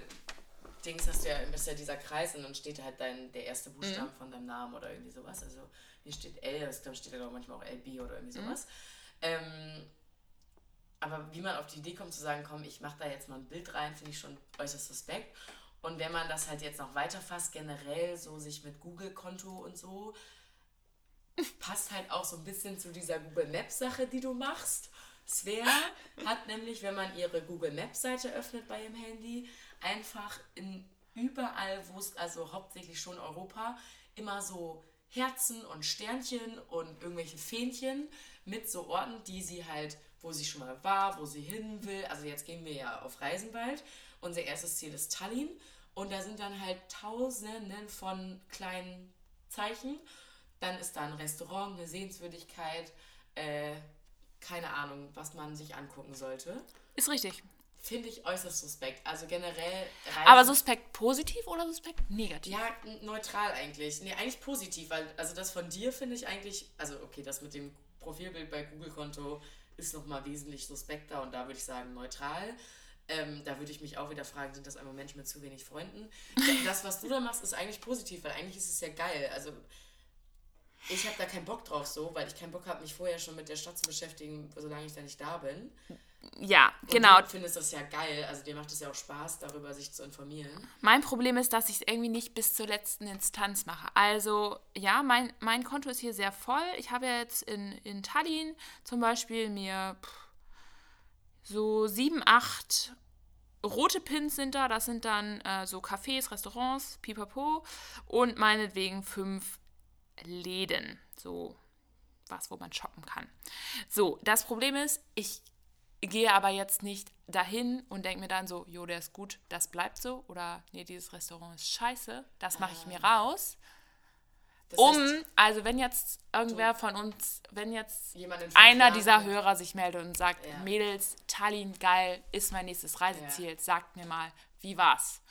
Dings hast du ja, ist ja dieser Kreis und dann steht halt dein, der erste Buchstaben von deinem Namen oder irgendwie sowas. Also hier steht L, das glaub, ich, steht da glaub, manchmal auch LB oder irgendwie sowas. Ähm, aber wie man auf die Idee kommt zu sagen, komm, ich mache da jetzt mal ein Bild rein, finde ich schon äußerst suspekt. Und wenn man das halt jetzt noch weiterfasst, generell so sich mit Google-Konto und so, passt halt auch so ein bisschen zu dieser Google Maps Sache, die du machst. Svea hat nämlich, wenn man ihre Google Maps Seite öffnet bei ihrem Handy, einfach in überall, wo es, also hauptsächlich schon Europa, immer so Herzen und Sternchen und irgendwelche Fähnchen mit so Orten, die sie halt, wo sie schon mal war, wo sie hin will. Also jetzt gehen wir ja auf Reisen bald. Unser erstes Ziel ist Tallinn und da sind dann halt tausenden von kleinen Zeichen. Dann ist da ein Restaurant, eine Sehenswürdigkeit, äh, keine Ahnung, was man sich angucken sollte. Ist richtig. Finde ich äußerst suspekt. Also generell. Aber suspekt positiv oder suspekt negativ? Ja, neutral eigentlich. Nee, eigentlich positiv, weil also das von dir finde ich eigentlich, also okay, das mit dem Profilbild bei Google-Konto ist nochmal wesentlich suspekter und da würde ich sagen neutral. Ähm, da würde ich mich auch wieder fragen, sind das einfach Menschen mit zu wenig Freunden? <laughs> Das, was du da machst, ist eigentlich positiv, weil eigentlich ist es ja geil. Also ich habe da keinen Bock drauf so, weil ich keinen Bock habe, mich vorher schon mit der Stadt zu beschäftigen, solange ich da nicht da bin. Ja, Und genau. Du findest das ja geil, also dir macht es ja auch Spaß, darüber sich zu informieren. Mein Problem ist, dass ich es irgendwie nicht bis zur letzten Instanz mache. Also, ja, mein, mein Konto ist hier sehr voll. Ich habe jetzt in, in Tallinn zum Beispiel mir pff, so sieben, acht rote Pins sind da. Das sind dann äh, so Cafés, Restaurants, pipapo. Und meinetwegen fünf Läden. So was, wo man shoppen kann. So, das Problem ist, ich gehe aber jetzt nicht dahin und denke mir dann so, jo, der ist gut, das bleibt so. Oder nee, dieses Restaurant ist scheiße, das mache ich mir raus. Das Um, heißt, also wenn jetzt irgendwer von uns, wenn jetzt einer Jahren dieser. Hörer sich meldet und sagt, Ja. Mädels, Tallinn, geil, ist mein nächstes Reiseziel, sagt mir mal, wie war's?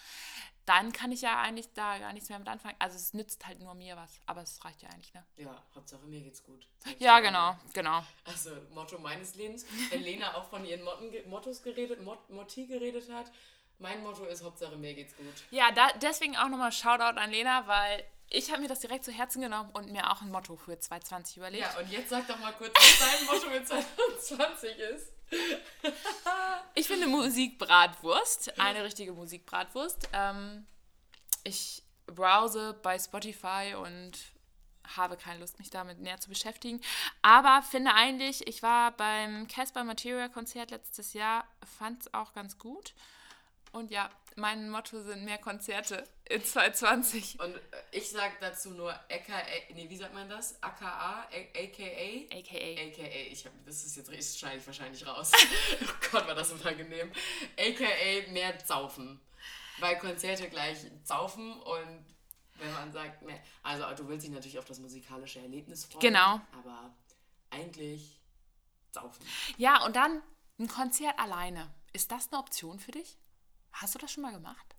Dann kann ich ja eigentlich da gar nichts mehr mit anfangen. Also es nützt halt nur mir was, aber es reicht ja eigentlich, ne? ja, Hauptsache mir geht's gut. Ja, genau, genau. Also Motto meines Lebens. Wenn Lena auch von ihren Motten, Mottos geredet, Mot, Motti geredet hat, mein Motto ist Hauptsache mir geht's gut. Ja, da, deswegen auch nochmal Shoutout an Lena, weil ich habe mir das direkt zu Herzen genommen und mir auch ein Motto für 2020 überlegt. Ja, und jetzt sag doch mal kurz, was dein Motto mit 2020 ist. Ich finde Musikbratwurst, eine richtige Musikbratwurst. Ähm, ich browse bei Spotify und habe keine Lust, mich damit näher zu beschäftigen. Aber finde eigentlich, ich war beim Casper Material Konzert letztes Jahr, fand es auch ganz gut. Und ja, mein Motto sind mehr Konzerte in 2020. Und äh, ich sag dazu nur AKA, nee, wie sagt man das? AKA, AKA? AKA. AKA, ich hab, das ist jetzt richtig, schneide ich wahrscheinlich raus. <laughs> oh Gott, war das unangenehm. AKA mehr Zaufen. Weil Konzerte gleich Zaufen und wenn man sagt, mehr, also du willst dich natürlich auf das musikalische Erlebnis freuen. Genau. Aber eigentlich Zaufen. Ja, und dann ein Konzert alleine. Ist das eine Option für dich? Hast du das schon mal gemacht?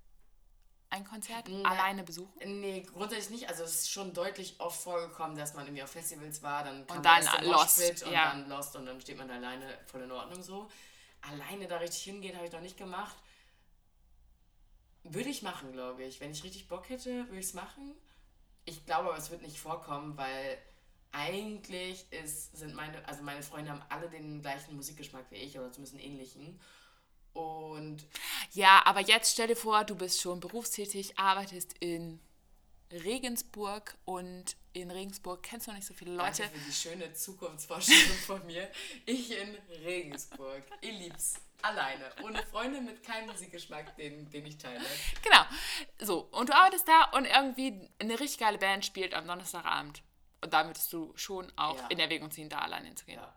Ein Konzert Na, alleine besuchen? Nee, grundsätzlich nicht. Also es ist schon deutlich oft vorgekommen, dass man irgendwie auf Festivals war, dann kam Und dann lost, Moshpit und ja. dann lost und dann steht man da alleine voll in Ordnung so. Alleine da richtig hingehen, habe ich noch nicht gemacht. Würde ich machen, glaube ich. Wenn ich richtig Bock hätte, würde ich es machen. Ich glaube aber, es wird nicht vorkommen, weil eigentlich ist, sind meine, also meine Freunde haben alle den gleichen Musikgeschmack wie ich oder zumindest einen ähnlichen. Und Ja, aber jetzt stell dir vor, du bist schon berufstätig, arbeitest in Regensburg und in Regensburg kennst du noch nicht so viele Leute. Danke für die schöne Zukunftsvorstellung <laughs> von mir. Ich in Regensburg. Ihr lieb's. Alleine. Ohne Freunde, mit keinem Musikgeschmack, den, den ich teile. Genau. So, und du arbeitest da und irgendwie eine richtig geile Band spielt am Donnerstagabend. Und da würdest du schon auch Ja. in Erwägung ziehen, da alleine hinzugehen. Ja.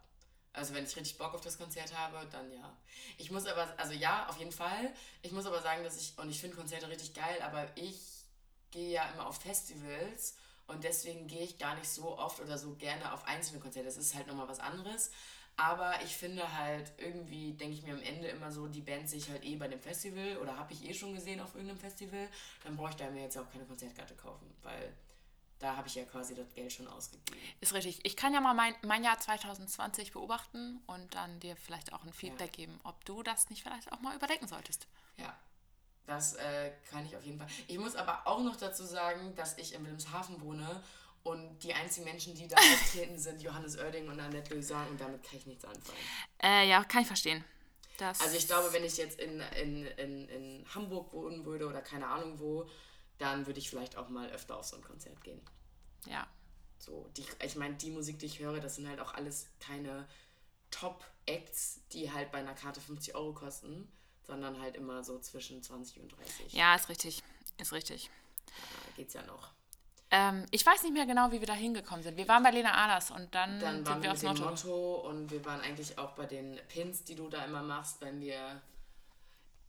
Also wenn ich richtig Bock auf das Konzert habe, dann ja. Ich muss aber, also ja, auf jeden Fall. Ich muss aber sagen, dass ich, und ich finde Konzerte richtig geil, aber ich gehe ja immer auf Festivals und deswegen gehe ich gar nicht so oft oder so gerne auf einzelne Konzerte. Das ist halt nochmal was anderes. Aber ich finde halt, irgendwie denke ich mir am Ende immer so, die Band sehe ich halt eh bei dem Festival oder habe ich eh schon gesehen auf irgendeinem Festival. Dann brauche ich da mir jetzt auch keine Konzertkarte kaufen, weil da habe ich ja quasi das Geld schon ausgegeben. Ist richtig. Ich kann ja mal mein, mein Jahr 2020 beobachten und dann dir vielleicht auch ein Feedback geben, ob du das nicht vielleicht auch mal überdenken solltest. Ja, das äh, kann ich auf jeden Fall. Ich muss aber auch noch dazu sagen, dass ich in Wilhelmshaven wohne und die einzigen Menschen, die da <laughs> auftreten, sind Johannes Oerding und Annette Louisan und damit kann ich nichts anfangen. Äh, ja, kann ich verstehen. Das Also ich glaube, wenn ich jetzt in, in, in, in Hamburg wohnen würde oder keine Ahnung wo, dann würde ich vielleicht auch mal öfter auf so ein Konzert gehen. Ja. So, die, ich meine, die Musik, die ich höre, das sind halt auch alles keine Top-Acts, die halt bei einer Karte 50 Euro kosten, sondern halt immer so zwischen 20 und 30. Ja, ist richtig. Ist richtig. Da geht's ja noch. Ähm, ich weiß nicht mehr genau, wie wir da hingekommen sind. Wir waren bei Lena Aders und dann, Dann sind waren wir wir aufs Motto. Motto und wir waren eigentlich auch bei den Pins, die du da immer machst, wenn wir,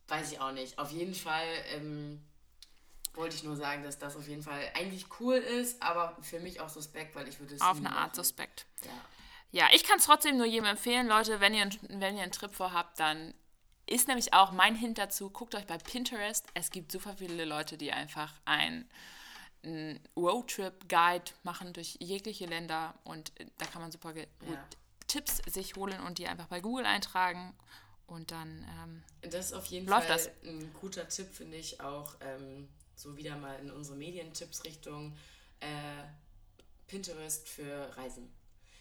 weiß ich auch nicht, auf jeden Fall ähm, wollte ich nur sagen, dass das auf jeden Fall eigentlich cool ist, aber für mich auch suspekt, weil ich würde es Auf eine Art machen. suspekt. Ja. Ja, ich kann es trotzdem nur jedem empfehlen, Leute, wenn ihr, wenn ihr einen Trip vorhabt, dann ist nämlich auch mein Hint dazu, guckt euch bei Pinterest. Es gibt super viele Leute, die einfach ein Roadtrip-Guide machen durch jegliche Länder und äh, da kann man super Ja. Tipps sich holen und die einfach bei Google eintragen Und dann, ähm, Das ist auf jeden Läuft Fall das? ein guter Tipp, finde ich auch. Ähm, so wieder mal in unsere Medientipps Richtung äh, Pinterest für Reisen.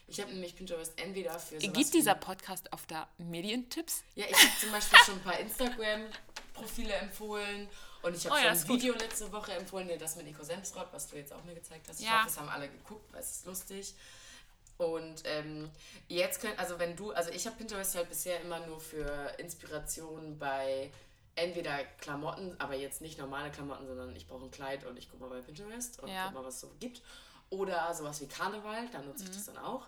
Ich habe nämlich Pinterest entweder für sowas gibt dieser Podcast auf der Medientipps? Ja, ich habe zum Beispiel schon ein paar <laughs> Instagram-Profile empfohlen und ich habe Oh ja, schon ein gut. Video letzte Woche empfohlen, dir das mit Nico Semsrott, was du jetzt auch mir gezeigt hast. Ich Ja. hoffe, es haben alle geguckt, weil es ist lustig. Und ähm, jetzt können, also wenn du, also ich habe Pinterest halt bisher immer nur für Inspiration bei entweder Klamotten, aber jetzt nicht normale Klamotten, sondern ich brauche ein Kleid und ich gucke mal bei Pinterest und Ja. guck mal, was es so gibt. Oder sowas wie Karneval, da nutze ich Mhm. das dann auch.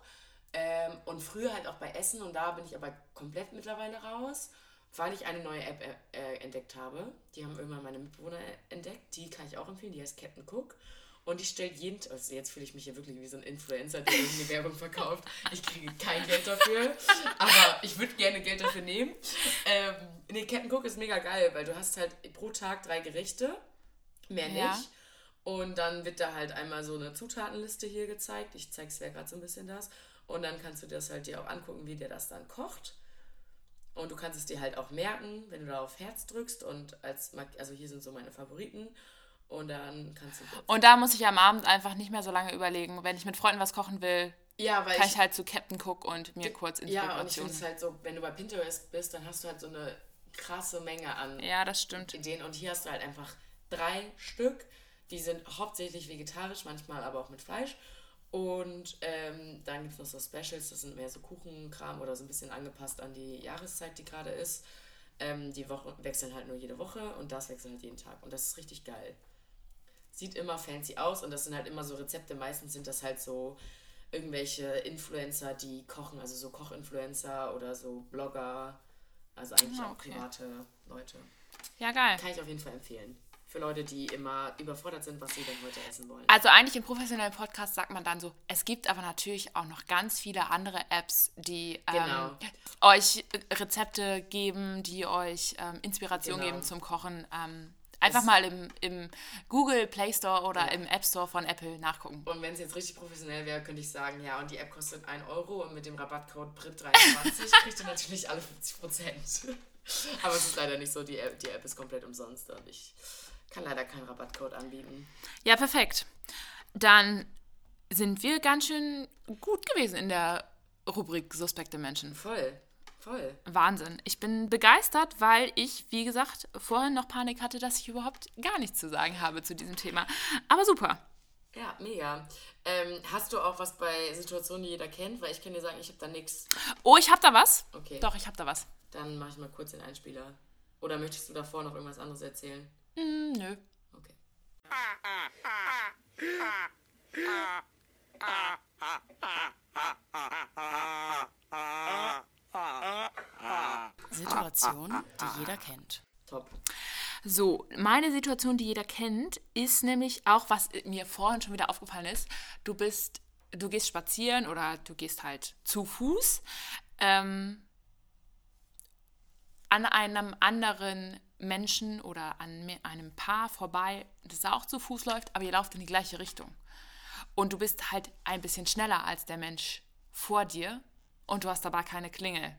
Ähm, und früher halt auch bei Essen und da bin ich aber komplett mittlerweile raus, weil ich eine neue App äh, entdeckt habe. Die haben irgendwann meine Mitbewohner entdeckt. Die kann ich auch empfehlen. Die heißt Captain Cook. Und die stellt jeden Tag, also jetzt fühle ich mich hier wirklich wie so ein Influencer, der irgendeine Werbung verkauft. Ich kriege kein Geld dafür, aber ich würde gerne Geld dafür nehmen. Ähm, nee, Captain Cook ist mega geil, weil du hast halt pro Tag drei Gerichte, mehr nicht. Ja. Und dann wird da halt einmal so eine Zutatenliste hier gezeigt. Ich zeige es ja gerade so ein bisschen das. Und dann kannst du das halt dir auch angucken, wie der das dann kocht. Und du kannst es dir halt auch merken, wenn du da auf Herz drückst. Und als, also hier sind so meine Favoriten. Und dann kannst du. Und da muss ich am Abend einfach nicht mehr so lange überlegen. Wenn ich mit Freunden was kochen will, Ja, weil kann ich halt zu Captain Cook und mir kurz Ja, und ich Inspiration. finde es halt so, wenn du bei Pinterest bist, dann hast du halt so eine krasse Menge an ja, das stimmt. Ideen. Und hier hast du halt einfach drei Stück. Die sind hauptsächlich vegetarisch, manchmal aber auch mit Fleisch. Und ähm, dann gibt es noch so Specials, das sind mehr so Kuchenkram oder so ein bisschen angepasst an die Jahreszeit, die gerade ist. Ähm, die Wochen wechseln halt nur jede Woche und das wechselt halt jeden Tag. Und das ist richtig geil. Sieht immer fancy aus und das sind halt immer so Rezepte. Meistens sind das halt so irgendwelche Influencer, die kochen, also so Kochinfluencer oder so Blogger. Also eigentlich Ah, auch okay. private Leute. Ja, geil. Kann ich auf jeden Fall empfehlen. Für Leute, die immer überfordert sind, was sie denn heute essen wollen. Also eigentlich im professionellen Podcast sagt man dann so, es gibt aber natürlich auch noch ganz viele andere Apps, die ähm, Genau. euch Rezepte geben, die euch ähm, Inspiration Genau. geben zum Kochen. Ähm, einfach mal im, im Google Play Store oder im App Store von Apple nachgucken. Und wenn es jetzt richtig professionell wäre, könnte ich sagen, ja, und die App kostet 1 Euro und mit dem Rabattcode BRIT23 <laughs> kriegt ihr natürlich alle 50 Prozent. Aber es ist leider nicht so, die App, die App ist komplett umsonst und ich kann leider keinen Rabattcode anbieten. Ja, perfekt. Dann sind wir ganz schön gut gewesen in der Rubrik Suspekte Menschen. Voll, voll. Wahnsinn. Ich bin begeistert, weil ich, wie gesagt, vorhin noch Panik hatte, dass ich überhaupt gar nichts zu sagen habe zu diesem Thema. Aber super. Ja, mega. Ähm, hast du auch was bei Situationen, die jeder kennt? Weil ich kann dir sagen, ich habe da nichts. Oh, ich habe da was. Okay. Doch, ich habe da was. Dann mache ich mal kurz den Einspieler. Oder möchtest du davor noch irgendwas anderes erzählen? Hm, nö. Okay. Situation, die jeder kennt. Top. So, meine Situation, die jeder kennt, ist nämlich auch, was mir vorhin schon wieder aufgefallen ist. Du bist, du gehst spazieren oder du gehst halt zu Fuß ähm, an einem anderen Menschen oder an einem Paar vorbei, das auch zu Fuß läuft, aber ihr lauft in die gleiche Richtung. Und du bist halt ein bisschen schneller als der Mensch vor dir und du hast dabei keine Klingel.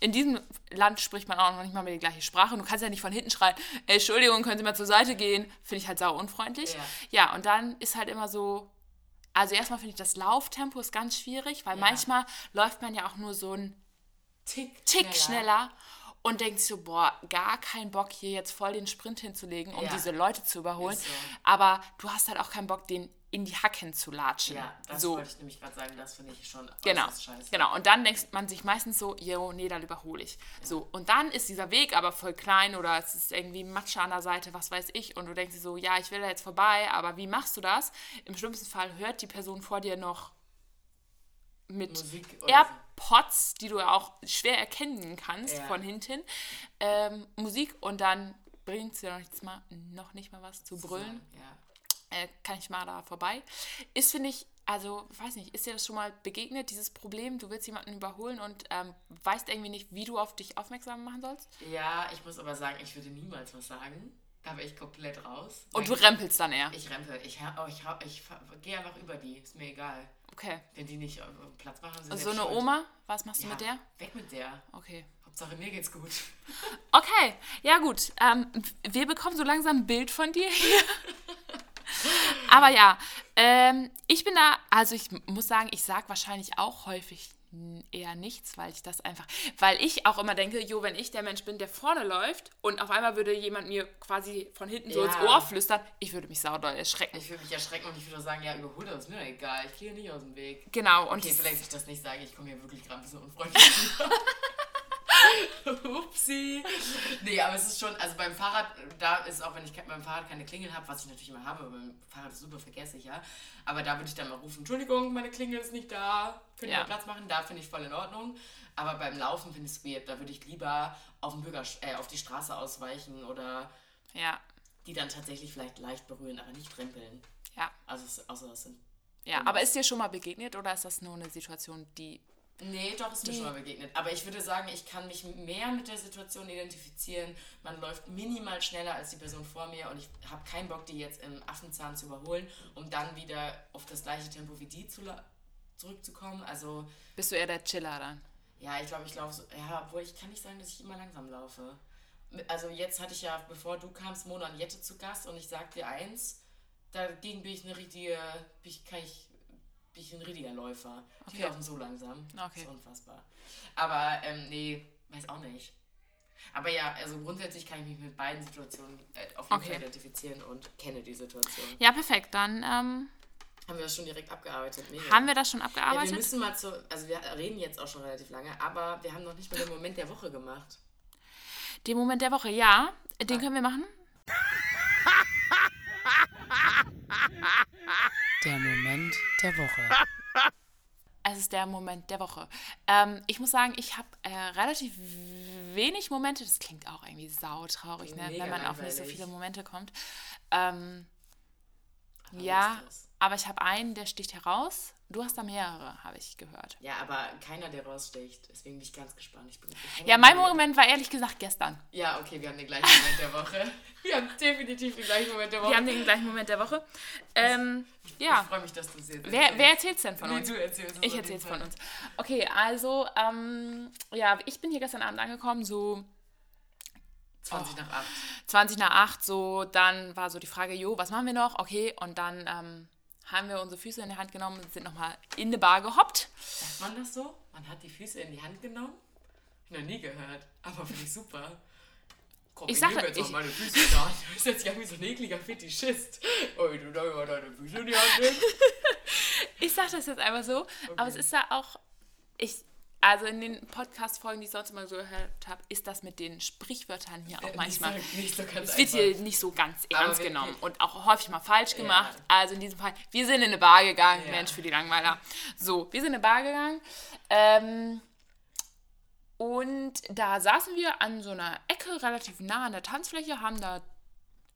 In diesem Land spricht man auch noch nicht mal mehr die gleiche Sprache und du kannst ja nicht von hinten schreien, "Ey, Entschuldigung, können Sie mal zur Seite gehen? Finde ich halt sau unfreundlich. Ja. Ja, und dann ist halt immer so, also erstmal finde ich das Lauftempo ist ganz schwierig, weil Ja. manchmal läuft man ja auch nur so ein Tick, Tick schneller und denkt so, boah, gar keinen Bock hier jetzt voll den Sprint hinzulegen, um Ja. diese Leute zu überholen. So. Aber du hast halt auch keinen Bock, den in die Hacken zu latschen. Ja, das so. wollte ich nämlich gerade sagen, das finde ich schon Genau, scheiße. genau. Und dann denkt man sich meistens so, jo, nee, dann überhole ich. So, und dann ist dieser Weg aber voll klein oder es ist irgendwie Matsche an der Seite, was weiß ich. Und du denkst dir so, ja, ich will da jetzt vorbei, aber wie machst du das? Im schlimmsten Fall hört die Person vor dir noch mit AirPods, die du ja auch schwer erkennen kannst Ja. von hinten, ähm, Musik und dann bringt es dir noch, nichts mal, noch nicht mal was zu brüllen Ja. Äh, kann ich mal da vorbei. Ist, finde ich, also, weiß nicht, ist dir das schon mal begegnet, dieses Problem, du willst jemanden überholen und ähm, weißt irgendwie nicht, wie du auf dich aufmerksam machen sollst? ja, ich muss aber sagen, ich würde niemals was sagen. Da bin ich komplett raus. Und du rempelst dann eher. Ich rempel. Ich, oh, ich, ich, fa- gehe einfach über die. Ist mir egal. Okay. Wenn die nicht äh, Platz machen, sind Also so eine schuld. Oma, was machst du Ja, mit der? Weg mit der. Okay. Hauptsache mir geht's gut. Okay, ja gut. Ähm, wir bekommen so langsam ein Bild von dir hier. <laughs> Aber ja, ähm, ich bin da, also ich muss sagen, ich sage wahrscheinlich auch häufig eher nichts, weil ich das einfach, weil ich auch immer denke, jo, wenn ich der Mensch bin, der vorne läuft und auf einmal würde jemand mir quasi von hinten so ins Ja. Ohr flüstern, ich würde mich saudoll erschrecken. Ich würde mich erschrecken und ich würde sagen, ja, überhol das, ist mir egal. Ich gehe nicht aus dem Weg. Genau, und Okay, vielleicht ich das nicht sage, ich komme hier wirklich gerade ein bisschen unfreundlich. <laughs> <laughs> Upsi. Nee, aber es ist schon, also beim Fahrrad, da ist auch, wenn ich beim Fahrrad keine Klingel habe, was ich natürlich immer habe, aber beim Fahrrad ist super vergesse ich ja. Aber da würde ich dann mal rufen, Entschuldigung, meine Klingel ist nicht da, könnt ihr Ja. Platz machen? Da finde ich voll in Ordnung. Aber beim Laufen finde ich es weird, da würde ich lieber auf, den Bürger, äh, auf die Straße ausweichen oder ja, die dann tatsächlich vielleicht leicht berühren, aber nicht rempeln. ja, Also, außer das sind ja. Aber ist dir schon mal begegnet oder ist das nur eine Situation, die Nee, doch, ist mir schon mal begegnet. Aber ich würde sagen, ich kann mich mehr mit der Situation identifizieren. Man läuft minimal schneller als die Person vor mir und ich habe keinen Bock, die jetzt im Affenzahn zu überholen, um dann wieder auf das gleiche Tempo wie die zu zurückzukommen. Also, bist du eher der Chiller dann? ja, ich glaube, ich laufe so. Ja, obwohl ich kann nicht sagen, dass ich immer langsam laufe. Also, jetzt hatte ich ja, bevor du kamst, Mona und Jette zu Gast und ich sag dir eins, dagegen bin ich eine richtige. Bin ich, kann ich bin ich ein richtiger Läufer. Die Okay. laufen so langsam. Okay. Das ist unfassbar. Aber, ähm, nee, weiß auch nicht. Aber ja, also grundsätzlich kann ich mich mit beiden Situationen äh, auf jeden Okay. Fall identifizieren und kenne die Situation. Ja, perfekt. Dann ähm, Haben wir das schon direkt abgearbeitet? Mega. haben wir das schon ja, abgearbeitet. wir müssen mal zu, also wir reden jetzt auch schon relativ lange, aber wir haben noch nicht mal den Moment der Woche gemacht. Den Moment der Woche, ja. Den können wir machen. <laughs> Der Moment der Woche. <laughs> Es ist der Moment der Woche. Ähm, ich muss sagen, ich habe äh, relativ wenig Momente. Das klingt auch irgendwie sautraurig, ne? Wenn man auf nicht so viele Momente kommt. Ähm, Aber ja, aber ich habe einen, der sticht heraus. Du hast da mehrere, habe ich gehört. Ja, aber keiner, der raussticht. Deswegen bin ich ganz gespannt. Ich bin ich Ja, mein Moment war ehrlich gesagt gestern. Ja, okay, wir haben den gleichen Moment der Woche. <laughs> Wir haben definitiv den gleichen Moment der Woche. Wir haben den gleichen Moment der Woche. Ähm, Ich ja. freue mich, dass du es jetzt Wer, wer erzählt's denn von Nee, uns? du erzählst es Ich auf erzähl's jeden von uns. Okay, also, ähm, ja, ich bin hier gestern Abend angekommen, so 20 nach 8. 20 nach 8, so, dann war so die Frage, jo, was machen wir noch? Okay, und dann ähm, haben wir unsere Füße in die Hand genommen und sind nochmal in eine Bar gehoppt. Sagt man das so? Man hat die Füße in die Hand genommen? Hab ich noch nie gehört. Aber finde ich super. Komm, Ich ich, sag- nehme jetzt ich- mal meine Füße in die Hand. Du bist jetzt ja wie so ein ekliger Fetischist. Oh, du darfst mal deine Füße in die Hand nehmen. <laughs> Ich sage das jetzt einfach so, aber es ist ja auch, ich, also in den Podcast-Folgen, die ich sonst immer so gehört habe, ist das mit den Sprichwörtern hier auch manchmal. Nicht so, nicht so Es wird hier nicht so ganz ernst wir- genommen und auch häufig mal falsch gemacht. Ja. Also in diesem Fall, wir sind in eine Bar gegangen, Ja. Mensch, für die Langweiler. So, wir sind in eine Bar gegangen. Ähm, und da saßen wir an so einer Ecke, relativ nah an der Tanzfläche, haben da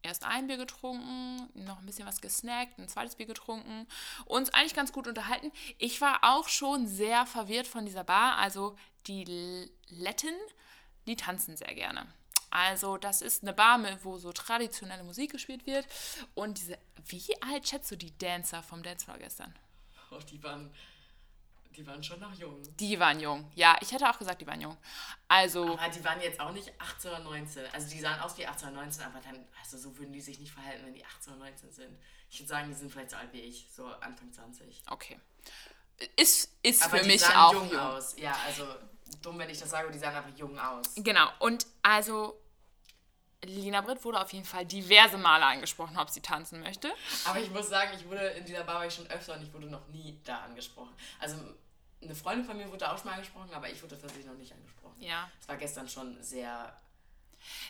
erst ein Bier getrunken, noch ein bisschen was gesnackt, ein zweites Bier getrunken, uns eigentlich ganz gut unterhalten. Ich war auch schon sehr verwirrt von dieser Bar. Also die Letten, die tanzen sehr gerne. Also das ist eine Bar, wo so traditionelle Musik gespielt wird. Und diese, wie alt schätzt du die Dancer vom Dancefloor gestern? Oh, die waren, die waren schon noch jung. Die waren jung. Ja, ich hätte auch gesagt, die waren jung. Also, Aber die waren jetzt auch nicht 18 oder 19. Also die sahen aus wie 18 oder 19, aber dann, also so würden die sich nicht verhalten, wenn die 18 oder 19 sind. Ich würde sagen, die sind vielleicht so alt wie ich, so Anfang 20. okay. Ist, ist Aber für die mich sahen auch jung, jung. aus. Ja, also dumm, wenn ich das sage, aber die sahen einfach jung aus. Genau, und also Lina Britt wurde auf jeden Fall diverse Male angesprochen, ob sie tanzen möchte. Aber ich muss sagen, ich wurde in dieser Bar war ich schon öfter und ich wurde noch nie da angesprochen. Also eine Freundin von mir wurde auch schon mal angesprochen, aber ich wurde tatsächlich noch nicht angesprochen. Ja. Es war gestern schon sehr.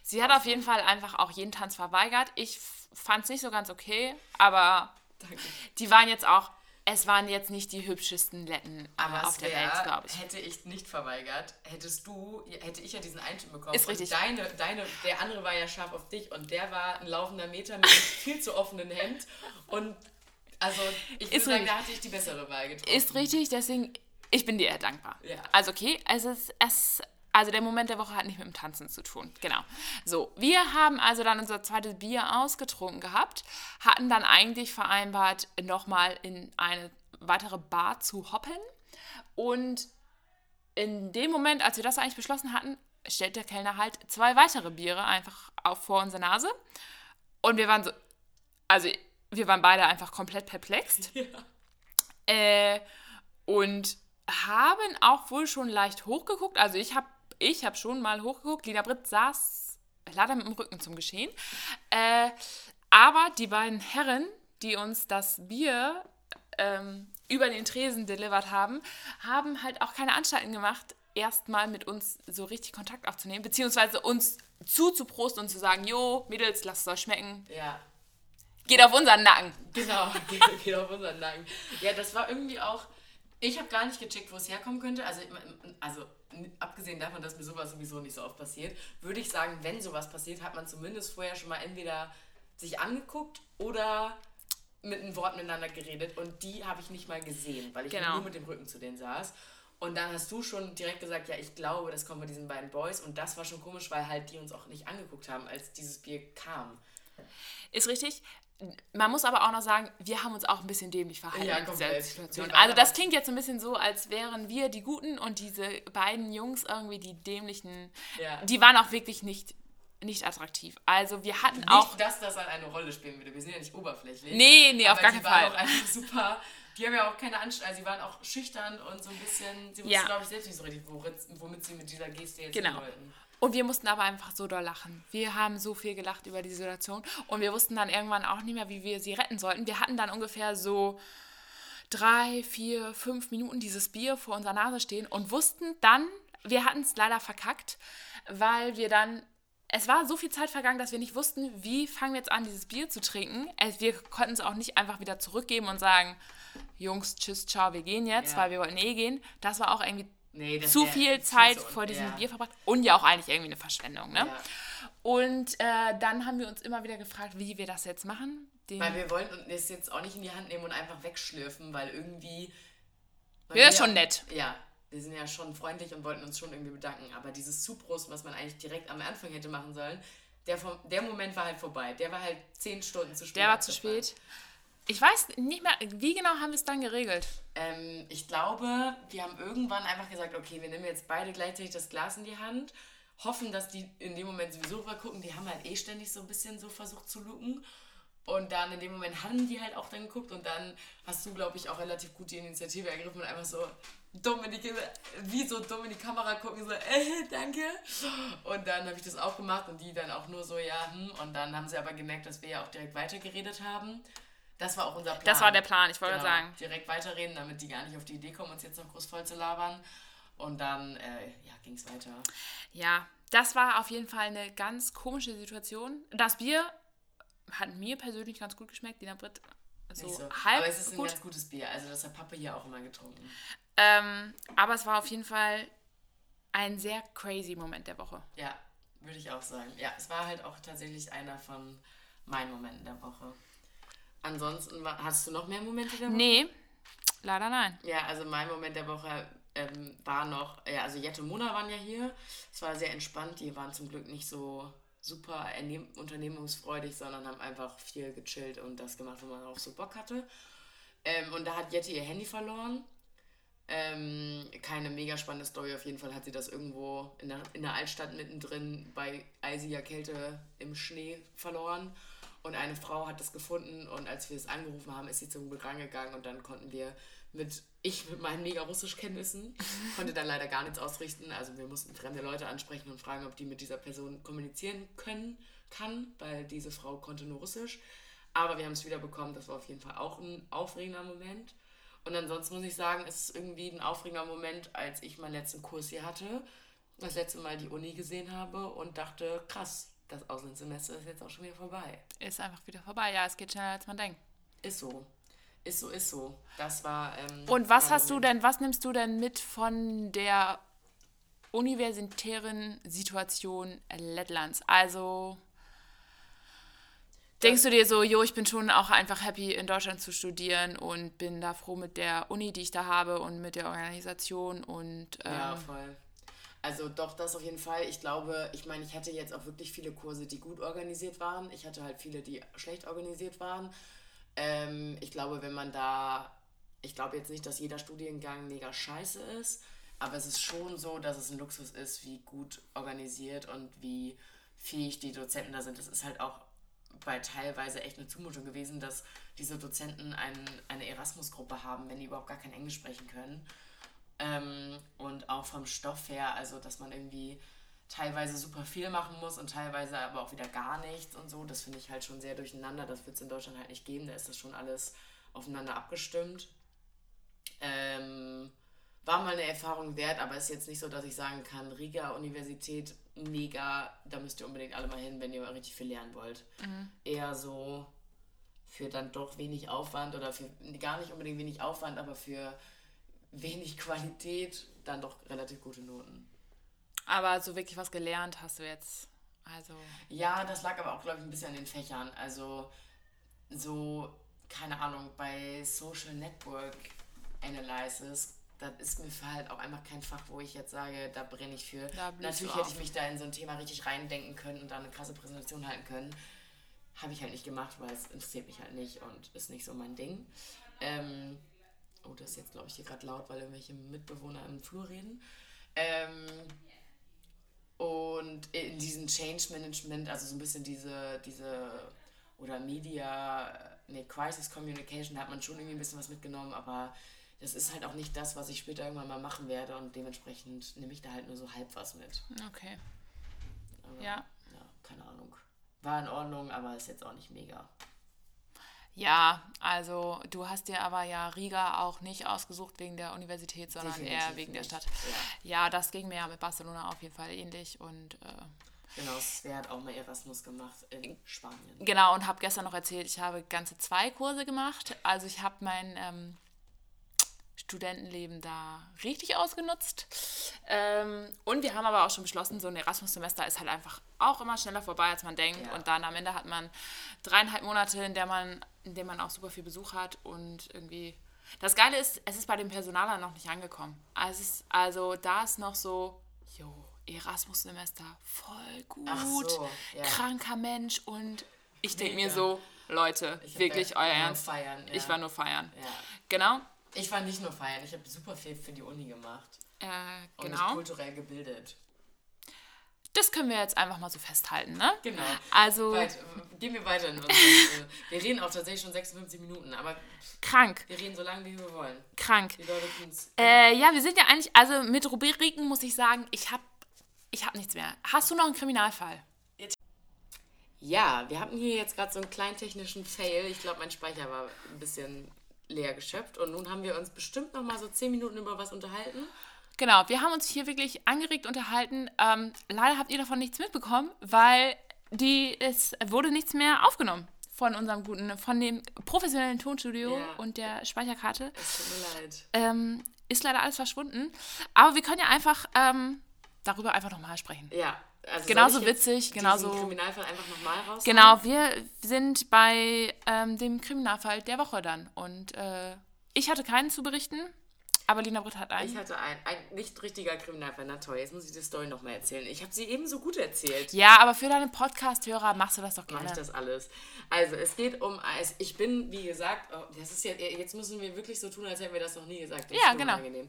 Sie hat auf jeden Fall einfach auch jeden Tanz verweigert. Ich fand es nicht so ganz okay, aber Danke. die waren jetzt auch, es waren jetzt nicht die hübschesten Letten Aber auf der Welt, glaube ich. hätte ich nicht verweigert, hättest du, hätte ich ja diesen Einschub bekommen. Ist richtig. Deine, deine, der andere war ja scharf auf dich und der war ein laufender Meter mit <laughs> viel zu offenen Hemd. Und also ich würde sagen, da hatte ich die bessere Wahl getroffen. Ist richtig, deswegen, ich bin dir eher dankbar. Ja. Also okay, es ist, es, Also der Moment der Woche hat nicht mit dem Tanzen zu tun. Genau. So, wir haben also dann unser zweites Bier ausgetrunken gehabt, hatten dann eigentlich vereinbart, nochmal in eine weitere Bar zu hoppen. Und in dem Moment, als wir das eigentlich beschlossen hatten, stellt der Kellner halt zwei weitere Biere einfach auf vor unsere Nase. Und wir waren so, also wir waren beide einfach komplett perplex. Äh, und haben auch wohl schon leicht hochgeguckt. Also ich habe ich hab schon mal hochgeguckt. Lina Britt saß leider mit dem Rücken zum Geschehen. Äh, aber die beiden Herren, die uns das Bier ähm, über den Tresen delivered haben, haben halt auch keine Anstalten gemacht, erstmal mit uns so richtig Kontakt aufzunehmen, beziehungsweise uns zuzuprosten und zu sagen, jo, Mädels, lasst es euch schmecken, Ja, geht auf unseren Nacken. genau. <laughs> Geht, geht auf unseren Nacken. Ja, das war irgendwie auch. Ich habe gar nicht gecheckt, wo es herkommen könnte. Also, also abgesehen davon, dass mir sowas sowieso nicht so oft passiert, würde ich sagen, wenn sowas passiert, hat man zumindest vorher schon mal entweder sich angeguckt oder mit einem Wort miteinander geredet. Und die habe ich nicht mal gesehen, weil ich Genau. nur mit dem Rücken zu denen saß. Und dann hast du schon direkt gesagt, ja, ich glaube, das kommt von diesen beiden Boys. Und das war schon komisch, weil halt die uns auch nicht angeguckt haben, als dieses Bier kam. Ist richtig. Man muss aber auch noch sagen, wir haben uns auch ein bisschen dämlich verhalten Ja, in dieser. Situation. Waren Also das klingt jetzt ein bisschen so, als wären wir die Guten und diese beiden Jungs irgendwie die dämlichen. Ja. Die waren auch wirklich nicht, nicht attraktiv. Also wir hatten Nicht, auch. dass das halt eine Rolle spielen würde. Wir sind ja nicht oberflächlich. Nee, nee, auf gar die keinen waren Fall. auch einfach super. Die haben ja auch keine Anstrengung. Also, sie waren auch schüchtern und so ein bisschen. Sie wussten, Ja. glaube ich, selbst nicht so richtig, womit, womit sie mit dieser Geste jetzt Genau. wollten. Und wir mussten aber einfach so doll lachen. Wir haben so viel gelacht über die Situation und wir wussten dann irgendwann auch nicht mehr, wie wir sie retten sollten. Wir hatten dann ungefähr so drei, vier, fünf Minuten dieses Bier vor unserer Nase stehen und wussten dann, wir hatten es leider verkackt, weil wir dann, es war so viel Zeit vergangen, dass wir nicht wussten, wie fangen wir jetzt an, dieses Bier zu trinken. Also wir konnten es auch nicht einfach wieder zurückgeben und sagen, Jungs, tschüss, ciao, wir gehen jetzt, Ja. weil wir wollten eh gehen. Das war auch irgendwie Nee, zu viel Zeit zu- vor diesem ja. Bier verbracht und ja auch eigentlich irgendwie eine Verschwendung. Ne? Ja. Und äh, dann haben wir uns immer wieder gefragt, wie wir das jetzt machen. Den, Weil wir wollten es jetzt auch nicht in die Hand nehmen und einfach wegschlürfen, weil irgendwie. weil Ja, wir- schon nett. Ja, wir sind ja schon freundlich und wollten uns schon irgendwie bedanken. Aber dieses Zuprosten, was man eigentlich direkt am Anfang hätte machen sollen, der, vom, der Moment war halt vorbei. Der war halt zehn Stunden zu spät. der war zu spät. Ich weiß nicht mehr, wie genau haben wir es dann geregelt? Ähm, ich glaube, wir haben irgendwann einfach gesagt, okay, wir nehmen jetzt beide gleichzeitig das Glas in die Hand, hoffen, dass die in dem Moment sowieso gucken. Die haben halt eh ständig so ein bisschen so versucht zu luken. Und dann in dem Moment haben die halt auch dann geguckt und dann hast du, glaube ich, auch relativ gut die Initiative ergriffen und einfach so dumm in die, wie so dumm in die Kamera gucken, so, äh, danke. Und dann habe ich das auch gemacht und die dann auch nur so, ja, hm. Und dann haben sie aber gemerkt, dass wir ja auch direkt weitergeredet haben. Das war auch unser Plan. Das war der Plan, ich wollte Genau, sagen. direkt weiterreden, damit die gar nicht auf die Idee kommen, uns jetzt noch groß voll zu labern. Und dann äh, ja, ging es weiter. Ja, das war auf jeden Fall eine ganz komische Situation. Das Bier hat mir persönlich ganz gut geschmeckt, Dina Britt so, Nicht so. halb Aber es ist ein gut. ganz gutes Bier. Also das hat Papa hier auch immer getrunken. Ähm, aber es war auf jeden Fall ein sehr crazy Moment der Woche. Ja, würde ich auch sagen. Ja, es war halt auch tatsächlich einer von meinen Momenten der Woche. Ansonsten hast du noch mehr Momente der Woche? Nee, leider nein. Ja, also mein Moment der Woche ähm, war noch, ja, also Jette und Mona waren ja hier. Es war sehr entspannt. Die waren zum Glück nicht so super ernehm- unternehmungsfreudig, sondern haben einfach viel gechillt und das gemacht, wo man auch so Bock hatte. Ähm, und da hat Jette ihr Handy verloren. Ähm, keine mega spannende Story. Auf jeden Fall hat sie das irgendwo in der, in der Altstadt mittendrin bei eisiger Kälte im Schnee verloren. Und eine Frau hat das gefunden und als wir es angerufen haben, ist sie zum Glück rangegangen und dann konnten wir mit, ich mit meinen mega Russischkenntnissen, <laughs> konnte dann leider gar nichts ausrichten. Also wir mussten fremde Leute ansprechen und fragen, ob die mit dieser Person kommunizieren können, kann, weil diese Frau konnte nur Russisch. Aber wir haben es wieder bekommen. Das war auf jeden Fall auch ein aufregender Moment. Und ansonsten muss ich sagen, es ist irgendwie ein aufregender Moment, als ich meinen letzten Kurs hier hatte, das letzte Mal die Uni gesehen habe und dachte, krass, das Auslandssemester ist jetzt auch schon wieder vorbei. Ist einfach wieder vorbei. Ja, es geht schneller, als man denkt. Ist so. Ist so, ist so. Das war. Ähm, Und was hast du Moment. denn, was nimmst du denn mit von der universitären Situation Lettlands? Also denkst du dir so, jo, ich bin schon auch einfach happy in Deutschland zu studieren und bin da froh mit der Uni, die ich da habe und mit der Organisation und ähm, Ja, voll. Also doch, das auf jeden Fall. Ich glaube, ich meine, ich hatte jetzt auch wirklich viele Kurse, die gut organisiert waren. Ich hatte halt viele, die schlecht organisiert waren. Ähm, ich glaube, wenn man da, ich glaube jetzt nicht, dass jeder Studiengang mega scheiße ist, aber es ist schon so, dass es ein Luxus ist, wie gut organisiert und wie fähig die Dozenten da sind. Das ist halt auch bei teilweise echt eine Zumutung gewesen, dass diese Dozenten ein, eine Erasmus-Gruppe haben, wenn die überhaupt gar kein Englisch sprechen können. Ähm, und auch vom Stoff her, also dass man irgendwie teilweise super viel machen muss und teilweise aber auch wieder gar nichts und so. Das finde ich halt schon sehr durcheinander. Das wird es in Deutschland halt nicht geben. Da ist das schon alles aufeinander abgestimmt. Ähm, war mal eine Erfahrung wert, aber ist jetzt nicht so, dass ich sagen kann, Riga Universität, mega, da müsst ihr unbedingt alle mal hin, wenn ihr mal richtig viel lernen wollt. Eher so für dann doch wenig Aufwand oder für gar nicht unbedingt wenig Aufwand, aber für wenig Qualität dann doch relativ gute Noten. Aber so wirklich was gelernt hast du jetzt. Also. Ja, das lag aber auch, glaube ich, ein bisschen an den Fächern. Also so, keine Ahnung, bei Social Network Analysis, das ist mir halt auch einfach kein Fach, wo ich jetzt sage, da brenne ich für. Natürlich hätte ich mich da in so ein Thema richtig reindenken können und da eine krasse Präsentation halten können. Habe ich halt nicht gemacht, weil es interessiert mich halt nicht und ist nicht so mein Ding. Ähm, oh, das ist jetzt, glaube ich, hier gerade laut, weil irgendwelche Mitbewohner im Flur reden. Ähm, und in diesem Change Management, also so ein bisschen diese, diese oder Media, nee, Crisis Communication, da hat man schon irgendwie ein bisschen was mitgenommen, aber das ist halt auch nicht das, was ich später irgendwann mal machen werde und dementsprechend nehme ich da halt nur so halb was mit. Okay. Aber, Ja. ja. Keine Ahnung. War in Ordnung, aber ist jetzt auch nicht mega. Ja, also du hast dir aber ja Riga auch nicht ausgesucht wegen der Universität, sondern eher Definitiv wegen der nicht. Stadt. Ja. Ja, das ging mir ja mit Barcelona auf jeden Fall ähnlich und äh, Genau, Svea hat auch mal Erasmus gemacht in Spanien. genau und habe gestern noch erzählt, ich habe ganze zwei Kurse gemacht. Also ich habe mein ähm, Studentenleben da richtig ausgenutzt. Ähm, und wir haben aber auch schon beschlossen, so ein Erasmus-Semester ist halt einfach auch immer schneller vorbei, als man denkt. Ja. Und dann am Ende hat man dreieinhalb Monate, in der man, in denen man auch super viel Besuch hat und irgendwie. Das Geile ist, es ist bei den Personalern noch nicht angekommen. Also, ist, also da ist noch so, jo, Erasmus-Semester, voll gut, so, ja. kranker Mensch und ich denke mir so, Leute, Ich wirklich euer nur Ernst. Feiern, ja. Ich war nur feiern. Ja. Genau. Ich war nicht nur feiern, ich habe super viel für die Uni gemacht. Äh, Und mich genau. kulturell gebildet. Das können wir jetzt einfach mal so festhalten, ne? Genau. Also Weit, gehen wir weiter in Wir reden auch tatsächlich schon 56 Minuten, aber krank, wir reden so lange, wie wir wollen. krank. Die Leute tun's. Äh, ja, wir sind ja eigentlich, also mit Rubriken muss ich sagen, ich habe ich hab nichts mehr. Hast du noch einen Kriminalfall? Ja, wir hatten hier jetzt gerade so einen kleinen technischen Fail. Ich glaube, mein Speicher war ein bisschen leer geschöpft. Und nun haben wir uns bestimmt noch mal so 10 Minuten über was unterhalten. Genau, wir haben uns hier wirklich angeregt unterhalten. Ähm, leider habt ihr davon nichts mitbekommen, weil die, es wurde nichts mehr aufgenommen von unserem guten, von dem professionellen Tonstudio Ja. und der Speicherkarte. Es tut mir leid. Ähm, ist leider alles verschwunden. Aber wir können ja einfach ähm, darüber einfach nochmal sprechen. Ja. Also Genauso witzig, genauso- Kriminalfall einfach nochmal raus. Genau, wir sind bei ähm, dem Kriminalfall der Woche dann. Und äh, ich hatte keinen zu berichten, aber Lina Britt hat einen. Ich hatte ein, ein nicht richtiger Kriminalfall. Na toll, jetzt muss ich die Story nochmal erzählen. Ich habe sie eben so gut erzählt. Ja, aber für deine Podcast-Hörer machst du das doch gerne. ich das alles. Also, es geht um, es- ich bin, wie gesagt, oh, das ist ja, jetzt müssen wir wirklich so tun, als hätten wir das noch nie gesagt. Das Ja, genau. unangenehm.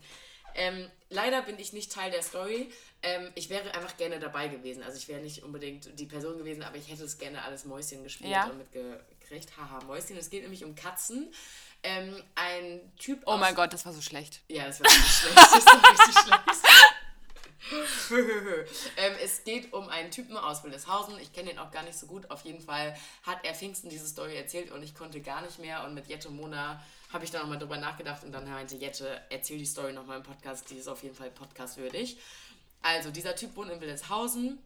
Ähm, leider bin ich nicht Teil der Story. Ähm, ich wäre einfach gerne dabei gewesen. Also ich wäre nicht unbedingt die Person gewesen, aber ich hätte es gerne alles Mäuschen gespielt Ja. und mitgekriegt. Haha, Mäuschen. Es geht nämlich um Katzen. Ähm, ein Typ Oh mein Gott, das war so schlecht. ja, das war richtig <laughs> schlecht. Das war richtig schlecht. <laughs> ähm, es geht um einen Typen aus Wildeshausen. Ich kenne ihn auch gar nicht so gut. Auf jeden Fall hat er Pfingsten diese Story erzählt und ich konnte gar nicht mehr. Und mit Jette Mona habe ich dann nochmal drüber nachgedacht und dann meinte Jette, erzähl die Story nochmal im Podcast. Die ist auf jeden Fall podcastwürdig. Also, dieser Typ wohnt in Wildeshausen.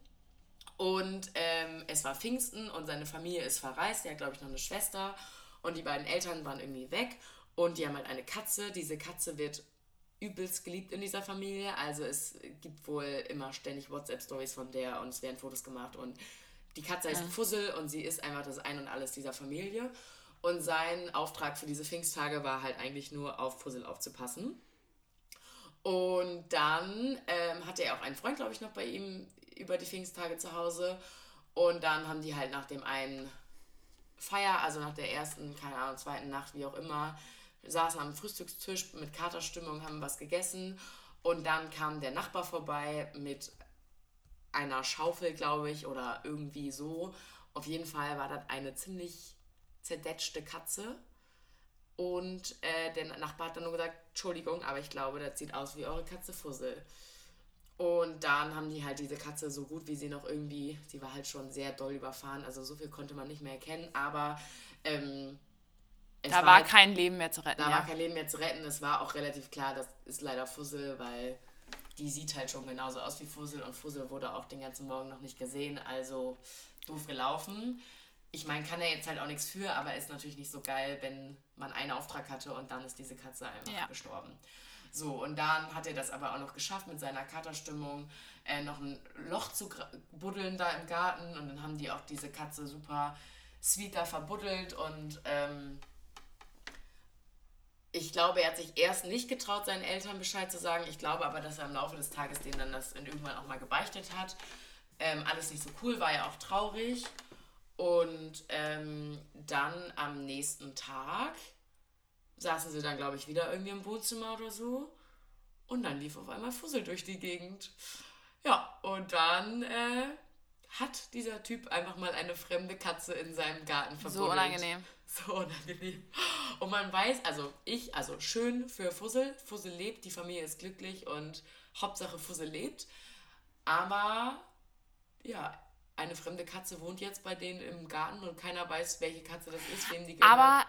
Und ähm, es war Pfingsten und seine Familie ist verreist. Er hat, glaube ich, noch eine Schwester. Und die beiden Eltern waren irgendwie weg. Und die haben halt eine Katze. Diese Katze wird übelst geliebt in dieser Familie. Also es gibt wohl immer ständig WhatsApp-Stories von der und es werden Fotos gemacht. Und die Katze heißt Fussel und sie ist einfach das Ein und Alles dieser Familie. Und sein Auftrag für diese Pfingsttage war halt eigentlich nur auf Fussel aufzupassen. Und dann ähm, hatte er auch einen Freund, glaube ich, noch bei ihm über die Pfingsttage zu Hause. Und dann haben die halt nach dem einen Feier, also nach der ersten, keine Ahnung, zweiten Nacht, wie auch immer, saßen am Frühstückstisch mit Katerstimmung, haben was gegessen. Und dann kam der Nachbar vorbei mit einer Schaufel, glaube ich, oder irgendwie so. Auf jeden Fall war das eine ziemlich zerdetschte Katze. Und äh, der Nachbar hat dann nur gesagt, Entschuldigung, aber ich glaube, das sieht aus wie eure Katze Fussel. Und dann haben die halt diese Katze so gut wie sie noch irgendwie, sie war halt schon sehr doll überfahren, also so viel konnte man nicht mehr erkennen, aber ähm, Da war halt- kein Leben mehr zu retten. da ja. war kein Leben mehr zu retten. Es war auch relativ klar, das ist leider Fussel, weil die sieht halt schon genauso aus wie Fussel und Fussel wurde auch den ganzen Morgen noch nicht gesehen, also doof gelaufen. Ich meine, kann er jetzt halt auch nichts für, aber ist natürlich nicht so geil, wenn man einen Auftrag hatte und dann ist diese Katze einfach Ja. gestorben. So, und dann hat er das aber auch noch geschafft mit seiner Katerstimmung, äh, noch ein Loch zu buddeln da im Garten und dann haben die auch diese Katze super sweet da verbuddelt und ähm, ich glaube, er hat sich erst nicht getraut, seinen Eltern Bescheid zu sagen. Ich glaube aber, dass er im Laufe des Tages denen dann das irgendwann auch mal gebeichtet hat. Ähm, alles nicht so cool, war ja auch traurig. Und ähm, dann am nächsten Tag saßen sie dann, glaube ich, wieder irgendwie im Wohnzimmer oder so. Und dann lief auf einmal Fussel durch die Gegend. Ja, und dann äh, hat dieser Typ einfach mal eine fremde Katze in seinem Garten verbuddelt. So unangenehm. So unangenehm. Und man weiß, also ich, also schön für Fussel. Fussel lebt, die Familie ist glücklich und Hauptsache Fussel lebt. Aber ja, eine fremde Katze wohnt jetzt bei denen im Garten und keiner weiß, welche Katze das ist, wem die gehört. Aber,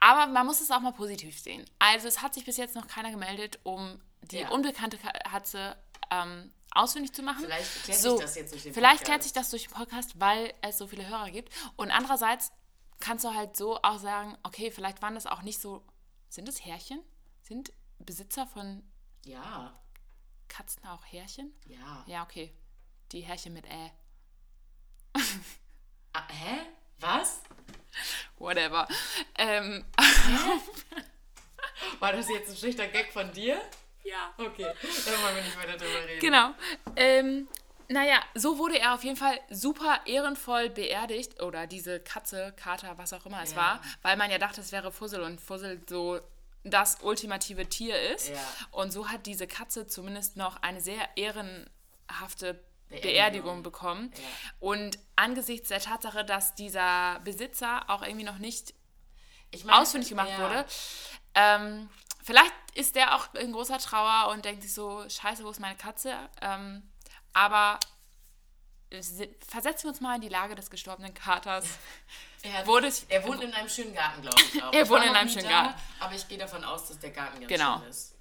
aber man muss es auch mal positiv sehen. Also es hat sich bis jetzt noch keiner gemeldet, um die Ja. unbekannte Katze ähm, ausfindig zu machen. Vielleicht klärt so, sich das jetzt durch den Vielleicht Podcast. klärt sich das durch den Podcast, weil es so viele Hörer gibt. Und andererseits kannst du halt so auch sagen, okay, vielleicht waren das auch nicht so. Sind es Härchen? Sind Besitzer von Ja, Katzen auch Härchen? ja. Ja, okay. Die Härchen mit Ä. Ah, hä? Was? Whatever. Ähm, <laughs> War das jetzt ein schlechter Gag von dir? ja. Okay, dann wollen wir nicht weiter drüber reden. Genau. Ähm, naja, so wurde er auf jeden Fall super ehrenvoll beerdigt. Oder diese Katze, Kater, was auch immer es Ja. war. Weil man ja dachte, es wäre Fussel und Fussel so das ultimative Tier ist. Ja. Und so hat diese Katze zumindest noch eine sehr ehrenhafte Beerdigung. Beerdigung bekommen. Ja. Und angesichts der Tatsache, dass dieser Besitzer auch irgendwie noch nicht Ich meine, ausfindig gemacht ja. wurde. Ähm, vielleicht ist der auch in großer Trauer und denkt sich so, scheiße, wo ist meine Katze? Ähm, aber se- versetzen wir uns mal in die Lage des gestorbenen Katers. <laughs> Er, Wurde er wohnt in einem schönen Garten, glaube ich auch. Er wohnt in einem schönen da, Garten. Aber ich gehe davon aus, dass der Garten ganz Genau. schön ist.